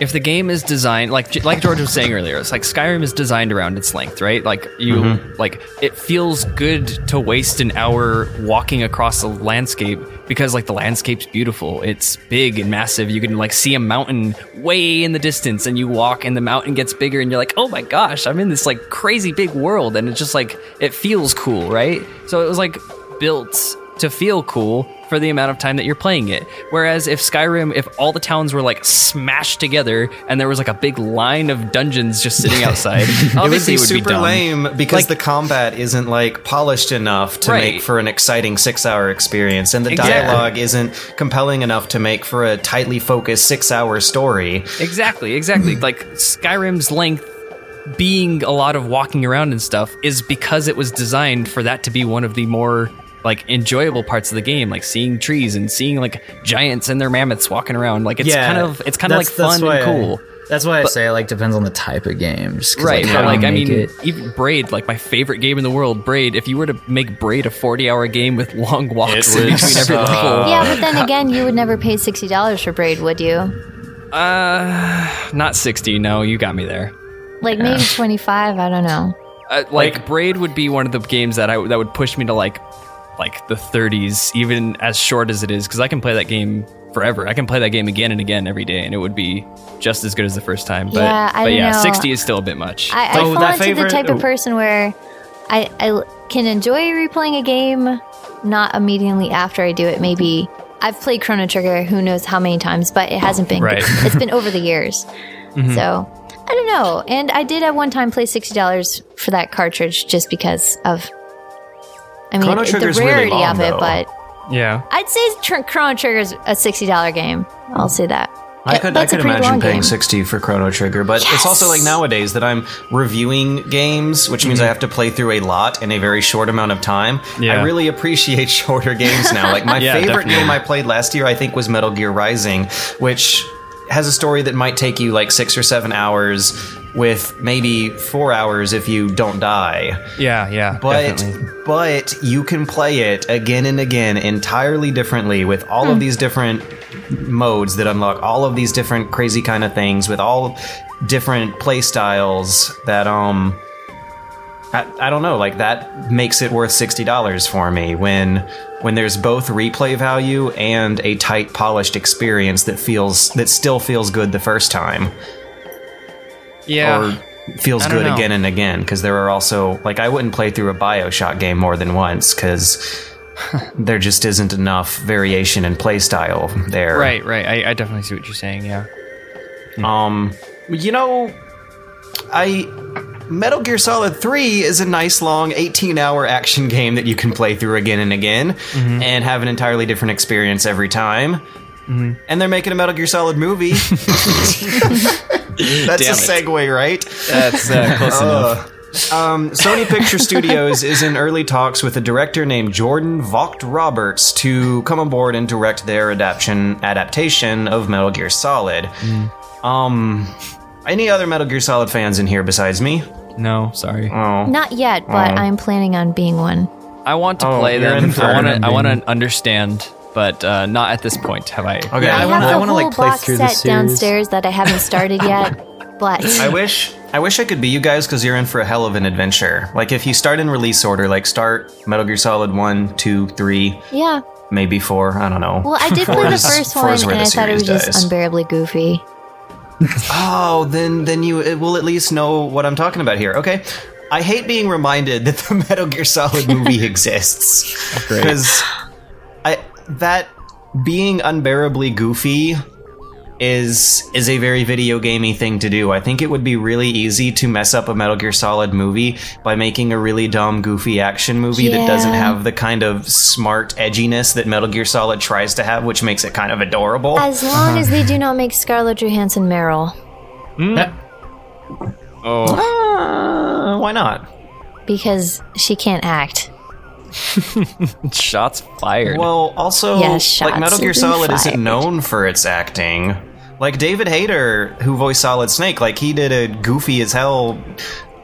B: if the game is designed like like George was saying earlier, it's like Skyrim is designed around its length, right? Like you mm-hmm. like it feels good to waste an hour walking across a landscape because like the landscape's beautiful. It's big and massive. You can like see a mountain way in the distance and you walk and the mountain gets bigger and you're like, "Oh my gosh, I'm in this like crazy big world." And it's just like it feels cool, right? So it was like built to feel cool for the amount of time that you're playing it. Whereas if Skyrim, if all the towns were like smashed together and there was like a big line of dungeons just sitting outside,
A: it would
B: obviously
A: be
B: it would be
A: super lame because
B: Like-
A: the combat isn't like polished enough to
B: Right.
A: make for an exciting six-hour experience, and the
B: Exactly.
A: dialogue isn't compelling enough to make for a tightly focused six-hour story.
B: Exactly, exactly. like Skyrim's length being a lot of walking around and stuff is because it was designed for that to be one of the more like enjoyable parts of the game, like seeing trees and seeing like giants and their mammoths walking around. Like it's kind of it's kind of like
D: that's- that's
B: fun and cool.
D: I, that's why I say it like depends on the type of game. just 'cause,
B: Right,
D: how
B: but like I mean,
D: it-
B: even Braid, like my favorite game in the world, Braid. If you were to make Braid a forty-hour game with long walks in between every
A: suck.
B: level,
C: Yeah, but then again, you would never pay sixty dollars for Braid, would you?
B: uh, not sixty. No, you got me there.
C: Like maybe twenty five. I don't know.
B: Uh, like, Braid would be one of the games that I that would push me to like like the 30s, even as short as it is, because I can play that game forever. I can play that game again and again every day, and it would be just as good as the first time. But
C: Yeah, I
B: but yeah,
C: know.
B: 60 is still a bit much.
C: I, I
A: Oh,
C: fall into
A: favorite-
C: the type of person where I can enjoy replaying a game, not immediately after I do it. Maybe I've played Chrono Trigger, who knows how many times, but it hasn't been.
B: Right.
C: It's been over the years, mm-hmm. so I don't know. And I did at one time play sixty dollars for that cartridge just because of. I mean,
A: Chrono
C: the
A: Trigger's really
C: rarity
A: long,
C: of it,
A: though.
C: but
B: yeah.
C: I'd say tr- Chrono Trigger's a sixty dollar game. I'll say that.
A: I could I
C: that's a
A: could imagine paying
C: game.
A: sixty for Chrono Trigger, but it's also like nowadays that I'm reviewing games, which means I mm-hmm. have to play through a lot in a very short amount of time.
B: Yeah.
A: I really appreciate shorter games now. Like my
B: Yeah,
A: favorite
B: definitely.
A: game I played last year, I think, was Metal Gear Rising, which has a story that might take you like six or seven hours, with maybe four hours if you don't die.
B: Yeah, yeah,
A: But
B: definitely.
A: but you can play it again and again entirely differently with all
C: Hmm.
A: of these different modes that unlock all of these different crazy kind of things with all different play styles that um I, I don't know like that makes it worth $60 for me when when there's both replay value and a tight polished experience that feels that still feels good the first time
B: Yeah.
A: or feels good
B: know.
A: again and again because there are also like I wouldn't play through a Bioshock game more than once because there just isn't enough variation in playstyle there.
B: right, right. I, I definitely see what you're saying. Yeah.
A: Um, you know, I Metal Gear Solid 3 is a nice long 18 hour action game that you can play through again and again
B: Mm-hmm.
A: and have an entirely different experience every time. And they're making a Metal Gear Solid movie. That's
B: Damn
A: a
B: it.
A: segue, right?
B: That's uh, close enough.
A: Um, Sony Picture Studios is in early talks with a director named Jordan Vogt Roberts to come aboard and direct their adaptation adaptation of Metal Gear Solid. Um, any other Metal Gear Solid fans in here besides me?
B: No, sorry.
A: Oh,
C: Not yet, but I'm planning on being one.
B: I want to
A: Oh,
B: play them. I want to. I want to understand, but uh, not at this point. Have I?
A: okay.
D: Yeah, I
C: I,
D: wanna-
C: have the
D: wanna,
C: whole
D: like, play
C: box
D: through the
C: set
D: series.
C: downstairs that I haven't started yet. But
A: I wish I wish I could be you guys because you're in for a hell of an adventure. Like if you start in release order, like start Metal Gear Solid one, two, three.
C: yeah,
A: maybe 4, I don't know.
C: well, I did play the first one, and I thought it was
A: series
C: just
A: dies.
C: unbearably goofy.
A: Oh, then then you will at least know what I'm talking about here. Okay. I hate being reminded that the Metal Gear Solid movie exists because I that being unbearably goofy is is a very video gamey thing to do. I think it would be really easy to mess up a Metal Gear Solid movie by making a really dumb goofy action movie that doesn't have the kind of smart edginess that Metal Gear Solid tries to have, which makes it kind of adorable.
C: As long as they do not make Scarlett Johansson Meryl,
B: Oh,
A: Uh, why not?
C: because she can't act.
B: shots fired.
A: Well, also,
C: Yeah,
A: like Metal Gear Solid
C: fired.
A: isn't known for its acting. Like David Hayter, who voiced Solid Snake, like he did a goofy as hell,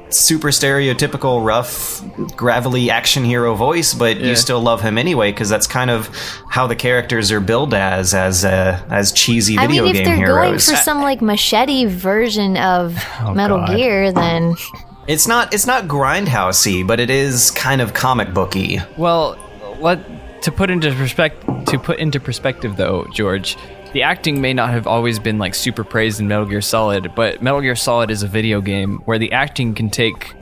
A: super stereotypical, rough, gravelly action hero voice, but
B: Yeah.
A: you still love him anyway because that's kind of how the characters are billed as as uh, as cheesy
C: I
A: video
C: mean, if
A: game
C: they're going for some like machete version of Metal
B: God.
C: Gear, then
A: it's not it's not grindhousey, but it is kind of comic booky.
B: Well, let to put into perspective to put into perspective though, George, the acting may not have always been like super praised in Metal Gear Solid, but Metal Gear Solid is a video game where the acting can take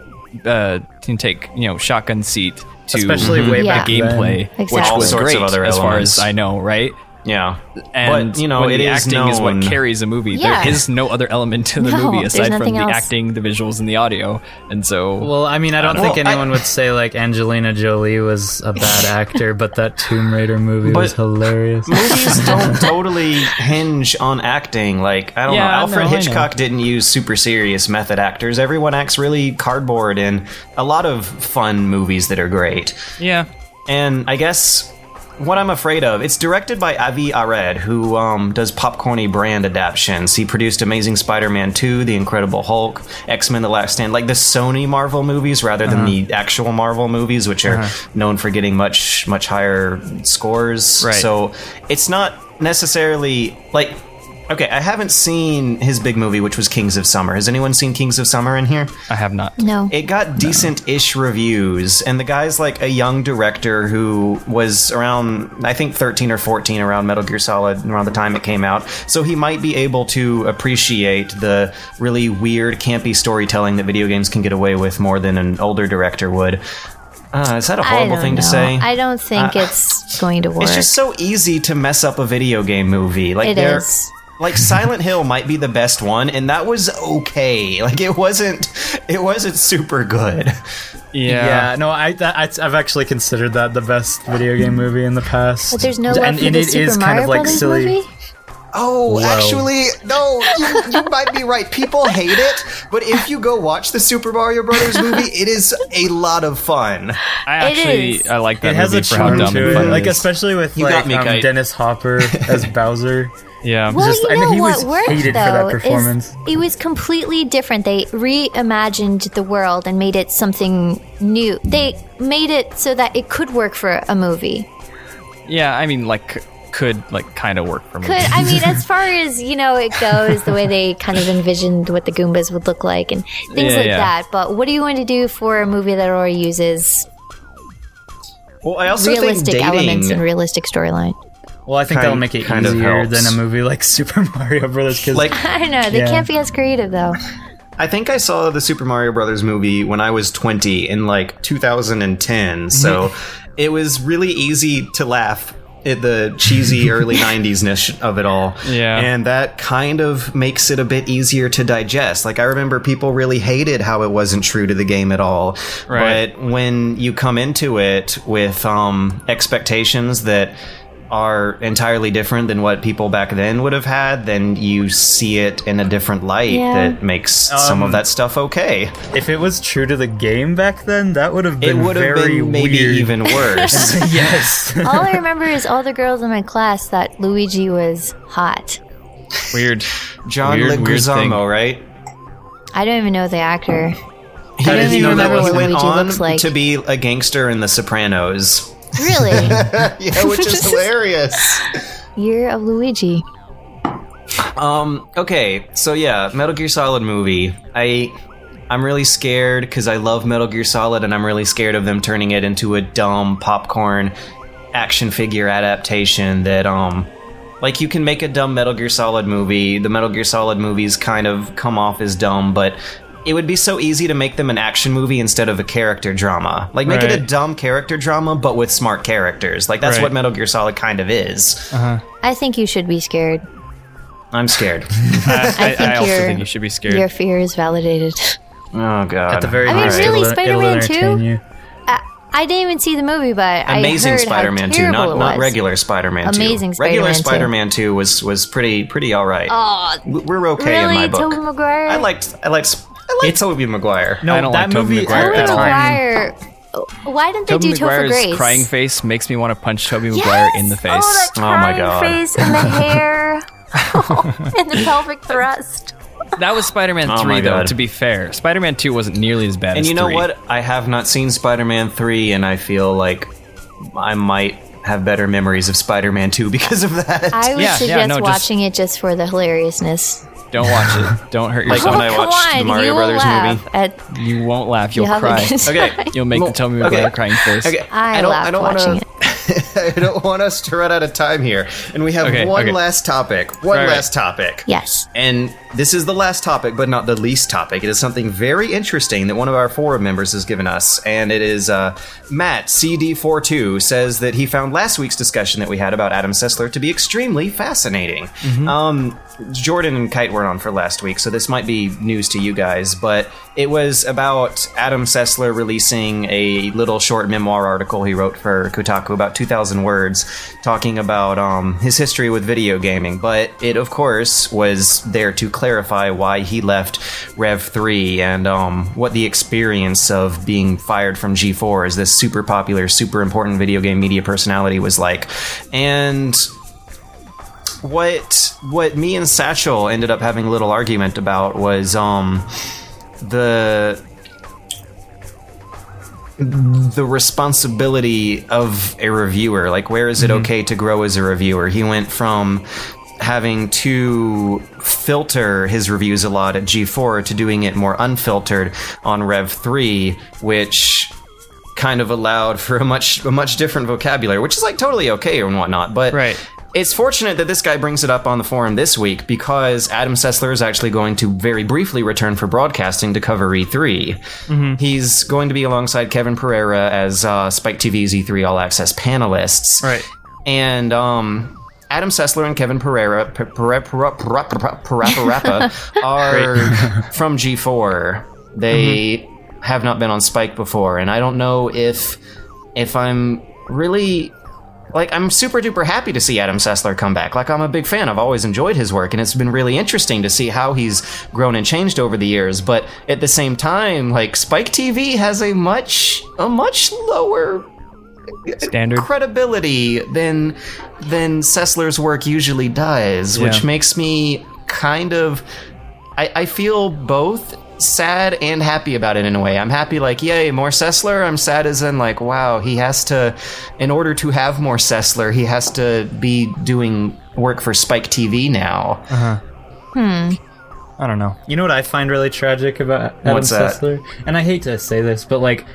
B: uh, can take you know shotgun seat to
D: Especially way
B: the
C: back
B: gameplay,
C: then.
B: which
C: Exactly.
B: was
A: All sorts
B: great
A: of other
B: as far as I know, right?
A: Yeah,
B: And
A: but you know it
B: the
A: is
B: acting is what carries a movie.
C: Yeah.
B: There is no other element to the
C: No,
B: movie aside from the
C: else.
B: acting, the visuals, and the audio. And so,
D: Well, I mean, I don't think
A: Well, I-
D: anyone would say like Angelina Jolie was a bad actor, but that Tomb Raider movie was hilarious.
A: movies don't totally hinge on acting. Like I don't
B: Yeah,
A: know, Alfred
B: no, I know.
A: Hitchcock didn't use super serious method actors. Everyone acts really cardboard in a lot of fun movies that are great.
B: yeah,
A: And I guess what I'm afraid of, it's directed by Avi Arad, who um, does popcorny brand adaptions. He produced Amazing Spider-Man 2, The Incredible Hulk, X-Men: The Last Stand, like the Sony Marvel movies rather than the actual Marvel movies, which are known for getting much much higher scores.
B: Right.
A: So it's not necessarily like. Okay, I haven't seen his big movie, which was Kings of Summer. Has anyone seen Kings of Summer in here?
B: I have not.
C: No.
A: It got decent ish reviews, and the guy's like a young director who was around, I think, 13 or 14 around Metal Gear Solid around the time it came out. So he might be able to appreciate the really weird, campy storytelling that video games can get away with more than an older director would. Uh, is that a horrible
C: don't
A: thing to say?
C: I don't think
A: Uh,
C: it's going to work.
A: It's just so easy to mess up a video game movie. Like
C: It
A: there-
C: is.
A: Like Silent Hill might be the best one, and that was okay. Like it wasn't, it wasn't super good.
B: Yeah.
D: Yeah, no, I, that, I I've actually considered that the best video game movie in the past.
C: but there's no
D: and,
C: love for
D: and
C: the
D: it
C: Super
D: is
C: Mario
D: kind of like
C: Brothers
D: silly.
C: movie.
A: Oh,
D: Whoa.
A: actually, no, you, you might be right. People hate it, but if you go watch the Super Mario Brothers movie, it is a lot of fun.
B: I actually. I like that
D: It has a
B: for
D: charm
B: dumb
D: to it,
B: it
D: like especially with
A: You got
D: like
A: me,
D: um, Dennis Hopper as Bowser.
B: yeah.
C: Well,
D: Just-
C: you
D: I
C: know
D: mean, he
C: what
D: was
C: worked
D: hated for
C: though
D: that
C: is
D: performance.
C: it was completely different. They reimagined the world and made it something new. They made it so that it could work for a movie.
B: yeah, I mean, like, c- could like kind of work for me.
C: Could I mean, as far as you know, it goes the way they kind of envisioned what the Goombas would look like and things
B: Yeah,
C: like
B: yeah.
C: that. But what are you going to do for a movie that already uses
A: Well, I also
C: realistic
A: think
C: elements and realistic storyline?
D: Well, I think
A: Kind-
D: that'll make it
A: kind of
D: easier
A: helps.
D: than a movie like Super Mario Brothers. Because
A: like,
C: I don't know. They
D: Yeah.
C: can't be as creative though.
A: I think I saw the Super Mario Brothers movie when I was 20 in like 2010, so mm-hmm. it was really easy to laugh at the cheesy early 90s ness of it all.
B: Yeah.
A: And that kind of makes it a bit easier to digest. Like, I remember people really hated how it wasn't true to the game at all.
B: Right.
A: But when you come into it with um, expectations that are entirely different than what people back then would have had, then you see it in a different light
C: Yeah.
A: that makes some of
D: Um,
A: that stuff okay.
D: if it was true to the game back then, that would have
A: It
D: been
A: would have
D: very
A: been maybe
D: weird.
A: even worse.
D: yes.
C: All I remember is all the girls in my class thought Luigi was hot.
B: Weird.
A: John
B: Weird, weird.
A: Leguizamo, right?
C: I don't even know the actor.
A: He,
C: don't even
A: know that
C: remember
A: he
C: what
A: went
C: Luigi
A: on
C: looks like.
A: to be a gangster in The Sopranos.
C: Really?
A: yeah, which is hilarious.
C: Year of Luigi.
A: Um. Okay. So yeah, Metal Gear Solid movie. I. I'm really scared because I love Metal Gear Solid, and I'm really scared of them turning it into a dumb popcorn action figure adaptation that um. Like you can make a dumb Metal Gear Solid movie. The Metal Gear Solid movies kind of come off as dumb, but it would be so easy to make them an action movie instead of a character drama. Like make it a dumb character drama, but with smart characters. Like that's
B: Right.
A: what Metal Gear Solid kind of is. Uh-huh.
C: I think you should be scared.
A: I'm scared.
B: I, I,
C: think
B: I also
C: you're-
B: think you should be scared.
C: Your fear is validated.
A: oh god.
D: At the very
C: I mean,
D: least,
C: really,
D: it'll- it'll
C: Spider-Man 2? I, I didn't even see the movie, but
A: Amazing
C: I heard
A: Spider-Man
C: how
A: 2, not not regular Spider-Man 2.
C: Amazing
A: Regular
C: Spider-Man 2.
A: Spider-Man 2 was was pretty pretty all right.
C: Oh,
A: We're okay in my book.
C: Tobey Maguire?
A: I liked I liked I liked Tobey Maguire.
D: No,
B: I don't
D: that
B: like Tobey
D: movie
B: Maguire
C: Tobey
D: at
B: at
D: the
B: all.
D: time.
C: Maguire. Why didn't they
B: Tobey
C: do Topher
B: Maguire's
C: Grace?
B: crying face makes me want to punch Tobey
C: Yes!
B: Maguire in the oh, face.
C: Oh, that
A: Oh my God.
C: face and the hair and the pelvic thrust.
B: That was Spider-Man
A: Oh
B: 3,
A: my
B: though,
A: God.
B: to be fair. Spider-Man 2 wasn't nearly as bad
A: And
B: as
A: you know
B: 3.
A: what? I have not seen Spider-Man 3 and I feel like I might have better memories of Spider-Man 2 because of that.
C: I would
B: Yeah, yeah,
C: suggest
B: no, just-
C: watching it just for the hilariousness.
B: Don't watch it. Don't hurt
A: Like
B: yourself.
A: when I
C: Come
A: watched the
C: on,
A: Mario
C: you will
A: Brothers
C: laugh
A: movie.
C: At,
B: you won't laugh. You'll
C: have a
B: cry.
A: Okay.
B: You'll make
A: Well,
B: the Tobey Maguire
A: okay.
B: crying face.
A: Okay.
C: I,
A: don't
C: laughed
A: I don't
C: watching
A: wanna,
C: it.
A: I don't want us to run out of time here. And we have
B: Okay,
A: one
B: okay.
A: last topic. One
B: Right, right.
A: last topic.
C: Yes.
A: And this is the last topic, but not the least topic. It is something very interesting that one of our forum members has given us. And it is uh, Matt, CD42, says that he found last week's discussion that we had about Adam Sessler to be extremely fascinating. Um, Jordan and Kite weren't on for last week, so this might be news to you guys, but it was about Adam Sessler releasing a little short memoir article he wrote for Kotaku, about 2,000 words, talking about um, his history with video gaming. But it, of course, was there to clarify why he left Rev 3 and um, what the experience of being fired from G4 as this super popular, super important video game media personality was like. And what what me and Satchel ended up having a little argument about was um the the responsibility of a reviewer. Like where is it okay to grow as a reviewer? He went from having to filter his reviews a lot at G4 to doing it more unfiltered on Rev 3 which kind of allowed for a much a much different vocabulary which is like totally okay and whatnot but
B: Right.
A: it's fortunate that this guy brings it up on the forum this week because Adam Sessler is actually going to very briefly return for broadcasting to cover E3. He's going to be alongside Kevin Pereira as uh, Spike TV's E3 All Access panelists.
B: Right.
A: And um, Adam Sessler and Kevin Pereira are from G4. They mm-hmm. have not been on Spike before, and I don't know if if I'm really like I'm super duper happy to see Adam Sessler come back. Like I'm a big fan. I've always enjoyed his work and it's been really interesting to see how he's grown and changed over the years. But at the same time, like Spike TV has a much a much lower
B: Standard.
A: credibility than than Sessler's work usually does, which makes me kind of I, I feel both sad and happy about it in a way. I'm happy like, yay, more Sessler. I'm sad as in like, wow, he has to in order to have more Sessler, he has to be doing work for Spike TV now. Uh-huh.
B: Hmm, I don't know.
D: You know what I find really tragic about Adam
A: What's that?
D: And I hate to say this, but like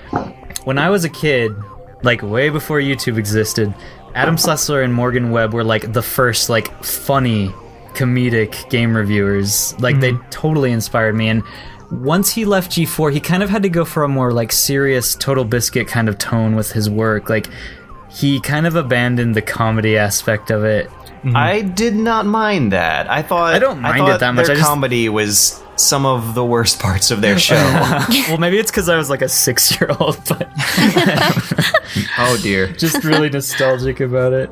D: when I was a kid, like way before YouTube existed, Adam Sessler and Morgan Webb were like the first like funny comedic game reviewers. Like they mm-hmm. totally inspired me and once he left G4, he kind of had to go for a more like serious Total Biscuit kind of tone with his work. Like he kind of abandoned the comedy aspect of it.
A: I did not mind that. I thought
D: I don't mind
A: thought
D: it that much,
A: Their
D: just-
A: comedy was some of the worst parts of their show.
D: well, maybe it's because I was like a six year old, but
A: oh dear.
D: just really nostalgic about it.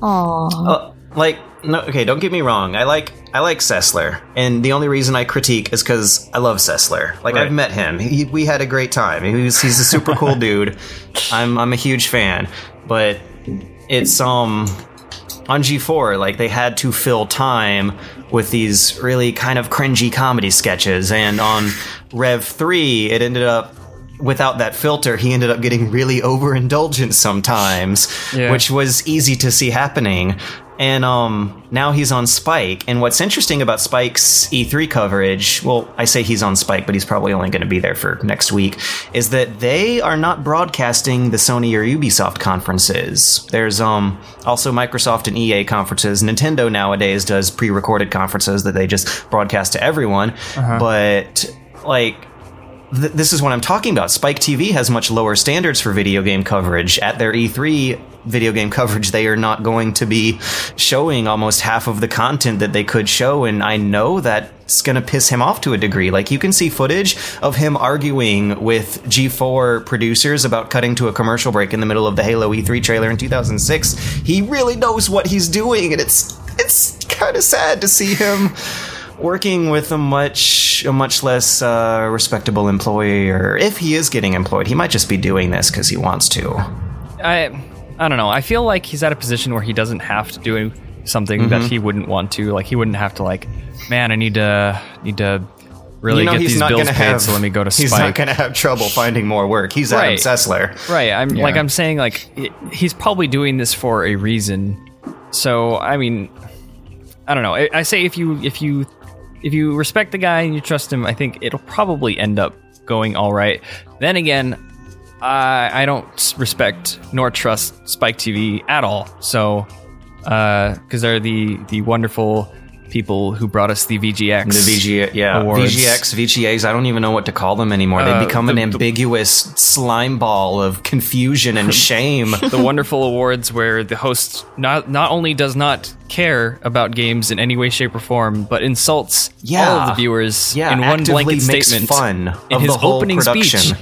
C: Aww.
A: Uh, like no okay don't get me wrong i like i like sessler and the only reason i critique is because i love sessler like
D: Right.
A: i've met him he, we had a great time he's, he's a super cool dude i'm i'm a huge fan but it's um on G4, like they had to fill time with these really kind of cringy comedy sketches, and on Rev 3, it ended up without that filter, he ended up getting really overindulgent sometimes,
B: Yeah.
A: which was easy to see happening. And um, now he's on Spike. And what's interesting about Spike's E3 coverage, well, I say he's on Spike, but he's probably only going to be there for next week, is that they are not broadcasting the Sony or Ubisoft conferences. There's um also Microsoft and EA conferences. Nintendo nowadays does pre-recorded conferences that they just broadcast to everyone. But like th- this is what I'm talking about. Spike TV has much lower standards for video game coverage. At their E3 video game coverage, they are not going to be showing almost half of the content that they could show, and I know that's going to piss him off to a degree. Like, you can see footage of him arguing with G4 producers about cutting to a commercial break in the middle of the Halo E3 trailer in 2006. He really knows what he's doing, and it's it's kind of sad to see him working with a much a much less uh, respectable employee, or if he is getting employed, he might just be doing this because he wants to.
B: I I don't know. I feel like he's at a position where he doesn't have to do something
A: Mm-hmm.
B: that he wouldn't want to. Like he wouldn't have to like, man, I need to need to really
A: you know,
B: get
A: he's
B: these
A: not
B: bills paid.
A: have.
B: so let me go to
A: He's not going to have trouble finding more work. He's Adam
B: Right.
A: Sessler.
B: Right. I'm like I'm saying like he's probably doing this for a reason. So I mean, I don't know. I, I say if you if you if you respect the guy and you trust him, I think it'll probably end up going all right. Then again, I I don't respect nor trust Spike TV at all. So, uh, because they're the the wonderful people who brought us the VGX.
A: The VG, yeah,
B: awards.
A: VGX, VGAs. I don't even know what to call them anymore. They
B: Uh,
A: become
B: the-
A: an
B: the-
A: ambiguous slime ball of confusion and shame.
B: the wonderful awards where the host not not only does not care about games in any way, shape, or form, but insults
A: Yeah.
B: all of the viewers
A: Yeah,
B: in one blanket statement
A: fun
B: in
A: of
B: his
A: the
B: opening
A: production.
B: speech.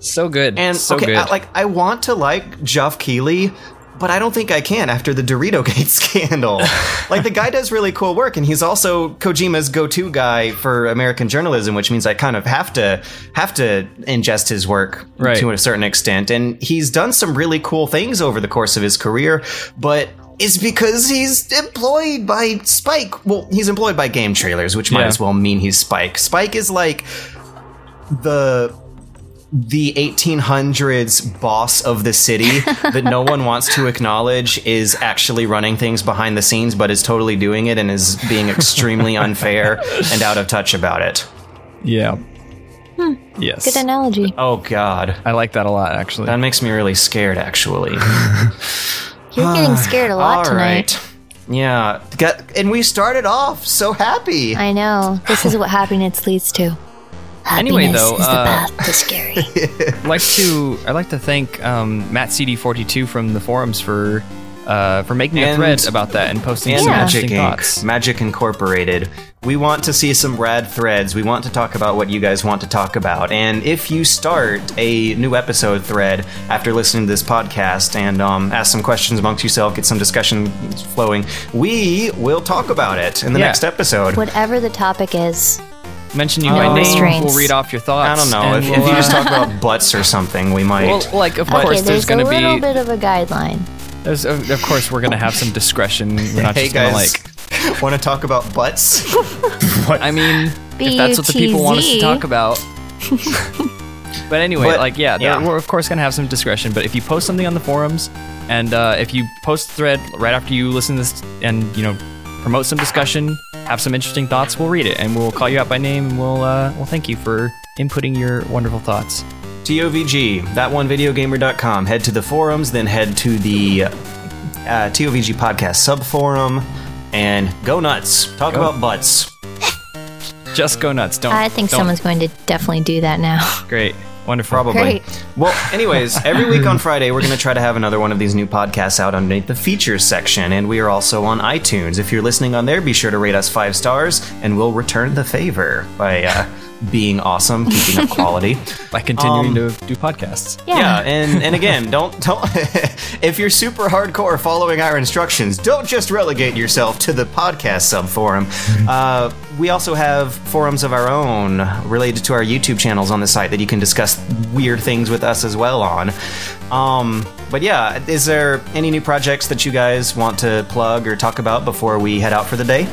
B: So good,
A: And
B: so
A: okay,
B: good.
A: I, like I want to like Jeff Keighley, but I don't think I can after the Dorito Gate scandal. like the guy does really cool work, and he's also Kojima's go-to guy for American journalism, which means I kind of have to have to ingest his work
B: Right.
A: to a certain extent. And he's done some really cool things over the course of his career, but. It's because he's employed by Spike. Well, he's employed by game trailers, which might
B: Yeah.
A: as well mean he's Spike. Spike is like the the 1800s boss of the city that no one wants to acknowledge is actually running things behind the scenes but is totally doing it and is being extremely unfair and out of touch about it.
B: yeah. Hmm. Yes.
C: Good analogy.
A: Oh god.
B: I like that a lot, actually.
A: That makes me really scared actually.
C: You're getting scared a lot
A: All
C: tonight.
A: right. Yeah. Got, and we started off so happy.
C: I know. This is what happiness leads to.
B: Anyway, though,
C: is the
B: uh,
C: path to scary.
B: I'd like to I'd like to thank um, Matt CD42 from the forums for uh, for making a thread about that and posting
A: and
B: some
A: Magic
B: interesting
A: Inc.
B: thoughts.
A: Magic Incorporated. We want to see some rad threads. We want to talk about what you guys want to talk about. And if you start a new episode thread after listening to this podcast and um, ask some questions amongst yourself, get some discussion flowing, we will talk about it in the
B: Yeah.
A: next episode.
C: Whatever the topic is.
B: Mention you
C: No
B: by name.
C: restraints.
B: We'll read off your thoughts.
A: I
B: thoughts.
A: don't know.
B: and
A: If,
B: we'll,
A: if you just
B: uh,
A: talk about butts or something, we might.
B: well, like of
C: Okay,
B: course there's
C: there's a
B: going to
C: little
B: be
C: bit of a guideline.
B: there's of, of course we're going to have some discretion. We're not
A: hey
B: just going to
A: guys,
B: like
A: want to talk about butts?
B: I mean, if that's what the people want us to
C: BUTZ.
B: talk about. but anyway,
A: But,
B: like, yeah, there-
A: yeah.
B: we're of course gonna have some discretion. But if you post something on the forums, and uh, if you post a thread right after you listen to this, and you know, promote some discussion, have some interesting thoughts, we'll read it and we'll call you out by name, and we'll uh, we'll thank you for inputting your wonderful thoughts.
A: TOVG, that1videogamer.com. Head to the forums, then head to the uh, TOVG podcast subforum, and go nuts. Talk
B: Go.
A: about butts.
B: Just go nuts! Don't.
C: I think
B: don't-
C: someone's going to definitely do that now.
B: great, wonderful.
A: Probably.
C: Great.
A: Well, anyways, every week on Friday, we're going to try to have another one of these new podcasts out underneath the features section, and we are also on iTunes. If you're listening on there, be sure to rate us five stars, and we'll return the favor by uh, being awesome, keeping up quality.
B: by continuing
A: Um,
B: to do podcasts.
C: Yeah.
A: Yeah, and and again, don't don't if you're super hardcore following our instructions, don't just relegate yourself to the podcast sub forum. Uh, we also have forums of our own related to our YouTube channels on the site that you can discuss weird things with us as well on. Um, but yeah, is there any new projects that you guys want to plug or talk about before we head out for the day?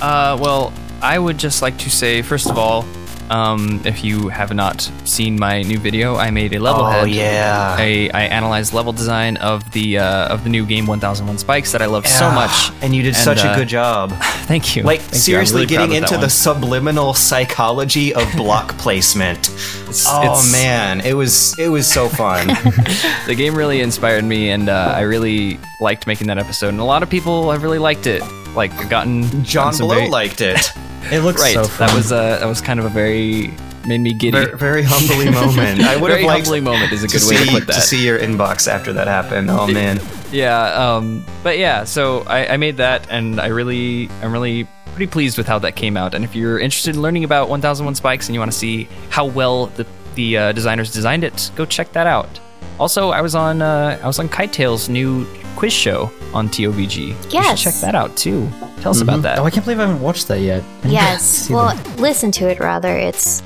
B: Uh, well, I would just like to say, first of all, um, if you have not seen my new video, I made a level
A: Oh,
B: head.
A: yeah.
B: I, I analyzed level design of the uh, of the new game 1001 Spikes that I love so much.
A: and you did such
B: uh,
A: a good job.
B: Thank you.
A: Like
B: Thank you.
A: Seriously
B: really
A: getting into the subliminal psychology of block placement.
B: It's-
A: Oh
B: it's-
A: man, it was it was so fun.
B: the game really inspired me, and uh, I really liked making that episode. And a lot of people have really liked it. Like gotten
A: John
B: gotten some
A: Blow
B: very-
A: liked it.
D: It looks
B: right.
D: so fun.
B: that was uh, that was kind of a very made me giddy.
A: Very, very humbly moment. I would
B: Very
A: have liked
B: humbling moment is a
A: to
B: good way
A: see,
B: to put that.
A: see your inbox after that happened. Oh man,
B: Yeah, um, but yeah, so I, I made that, and I really, I'm really pretty pleased with how that came out. And if you're interested in learning about 1001 Spikes and you want to see how well the the uh, designers designed it, go check that out. Also, I was on uh, I was on Kite Tales' new quiz show on TOVG. You should
C: Yes.
B: check that out too. Tell us about that.
D: Oh, I can't believe I haven't watched that yet. I
C: Yes. Well,
D: that.
C: listen to it rather. It's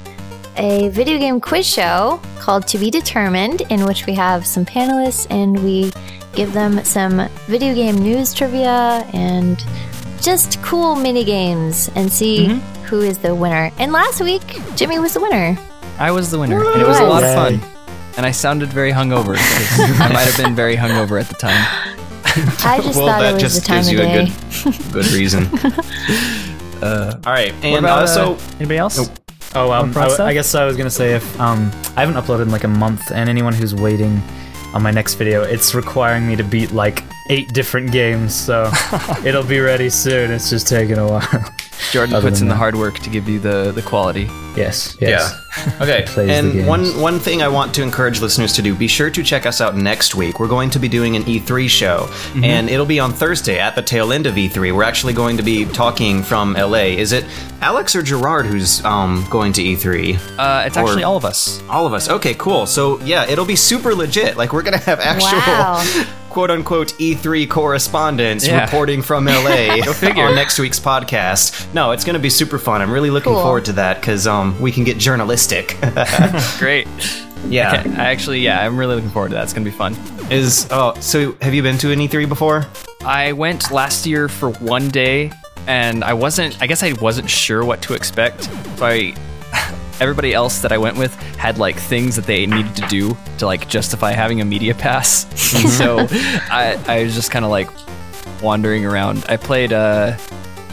C: a video game quiz show called To Be Determined, in which we have some panelists and we give them some video game news trivia and just cool mini games and see
B: Mm-hmm.
C: who is the winner. And last week, Jimmy was the winner.
B: I was the winner, and it was a lot of fun. And I sounded very hungover. I might have been very hungover at the time.
C: I just
A: well
C: thought
A: that
C: it was
A: just
C: the time
A: gives
C: of
A: you a good good reason. uh, all right,
B: What
A: and
B: about
A: also
B: uh, anybody else?
A: Nope.
D: Oh, um,
B: Prod
D: I, guess I was gonna say if um, I haven't uploaded in like a month, and anyone who's waiting on my next video, it's requiring me to beat like eight different games, so it'll be ready soon. It's just taking a while.
B: Jordan
D: Other
B: puts
D: than
B: in the hard work to give you the the quality.
D: yes, yes.
A: Yeah. Okay. And one one thing I want to encourage listeners to do: be sure to check us out next week. We're going to be doing an E3 show,
D: Mm-hmm.
A: and it'll be on Thursday at the tail end of E3. We're actually going to be talking from LA. Is it Alex or Jirard who's um, going to E3?
B: Uh, it's
A: Or-
B: actually all of us.
A: All of us. Okay, cool. So yeah, it'll be super legit. Like we're gonna have actual
C: Wow.
A: quote unquote E3 correspondents
B: Yeah.
A: reporting from LA on next week's podcast. No, it's gonna be super fun. I'm really looking
C: Cool.
A: forward to that because um we can get journalistic.
B: Great.
A: yeah.
B: Okay, I actually, yeah, I'm really looking forward to that. It's gonna be fun.
A: Is oh so have you been to an E3 before?
B: I went last year for one day, and I wasn't. I guess I wasn't sure what to expect. So I, everybody else that I went with had like things that they needed to do to like justify having a media pass. So I, I was just kind of like wandering around. I played. Uh,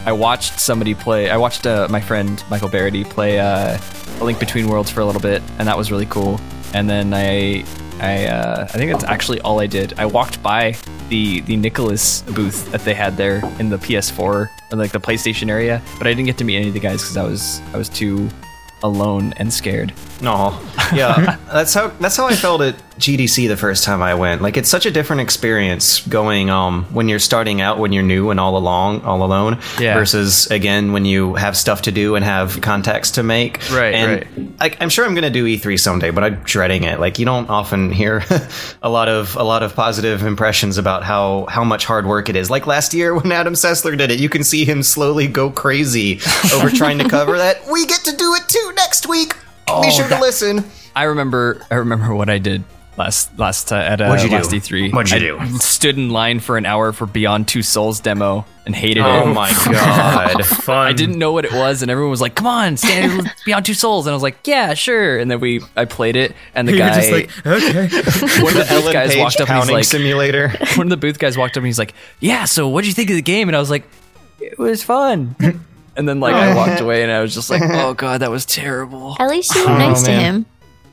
B: I watched somebody play. I watched uh, my friend Michael Barrity play uh, A Link Between Worlds for a little bit, and that was really cool. And then I, I, uh, I think that's actually all I did. I walked by the the Nicalis booth that they had there in the PS4 or like the PlayStation area, but I didn't get to meet any of the guys because I was I was too alone and scared.
A: No. Yeah. that's how that's how I felt at GDC the first time I went. Like it's such a different experience going um when you're starting out when you're new and all along all alone
B: Yeah.
A: versus again when you have stuff to do and have contacts to make.
B: Right,
A: And Like I'm sure I'm gonna do E3 someday, but I'm dreading it. Like you don't often hear a lot of a lot of positive impressions about how how much hard work it is. Like last year when Adam Sessler did it, you can see him slowly go crazy over trying to cover that. We get to do it too next week. Be sure to listen.
B: I remember I remember what I did last last uh, at uh,
A: What'd you do?
B: E3.
A: What'd you
B: I
A: do?
B: Stood in line for an hour for Beyond Two Souls demo and hated
A: Oh
B: it.
A: Oh my god.
D: Fun.
B: I didn't know what it was, and everyone was like, "Come on, stand Beyond Two Souls," and I was like, "Yeah, sure." And then we, I played it, and the
D: You're
B: guy,
D: just like, okay.
B: one of the booth guys
A: Page
B: walked up and he's
A: pounding
B: like,
A: simulator.
B: one of the booth guys walked up and he's like, "Yeah, so what would you think of the game?" And I was like, "It was fun." And then like I walked away, and I was just like, "Oh god, that was terrible."
C: At least you were nice to
A: man.
C: him.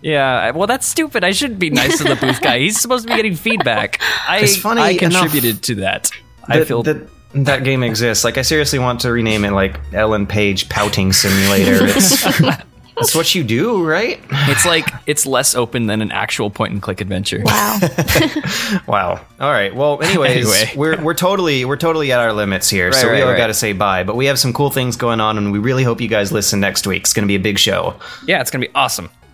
B: Yeah, well, that's stupid. I shouldn't be nice to the booth guy. He's supposed to be getting feedback. I,
A: It's funny
B: I
A: enough
B: contributed to that. I
A: that,
B: feel
A: that that game exists. Like I seriously want to rename it like Ellen Page pouting simulator. It's it's what you do, right?
B: it's like it's less open than an actual point and click adventure.
C: Wow.
A: Wow. All right. Well, anyways,
B: Anyway.
A: we're we're totally we're totally at our limits here, so
B: Right,
A: we
B: right,
A: all
B: right.
A: got to say bye. But we have some cool things going on, and we really hope you guys listen next week. It's going to be a big show.
B: Yeah, it's gonna be awesome.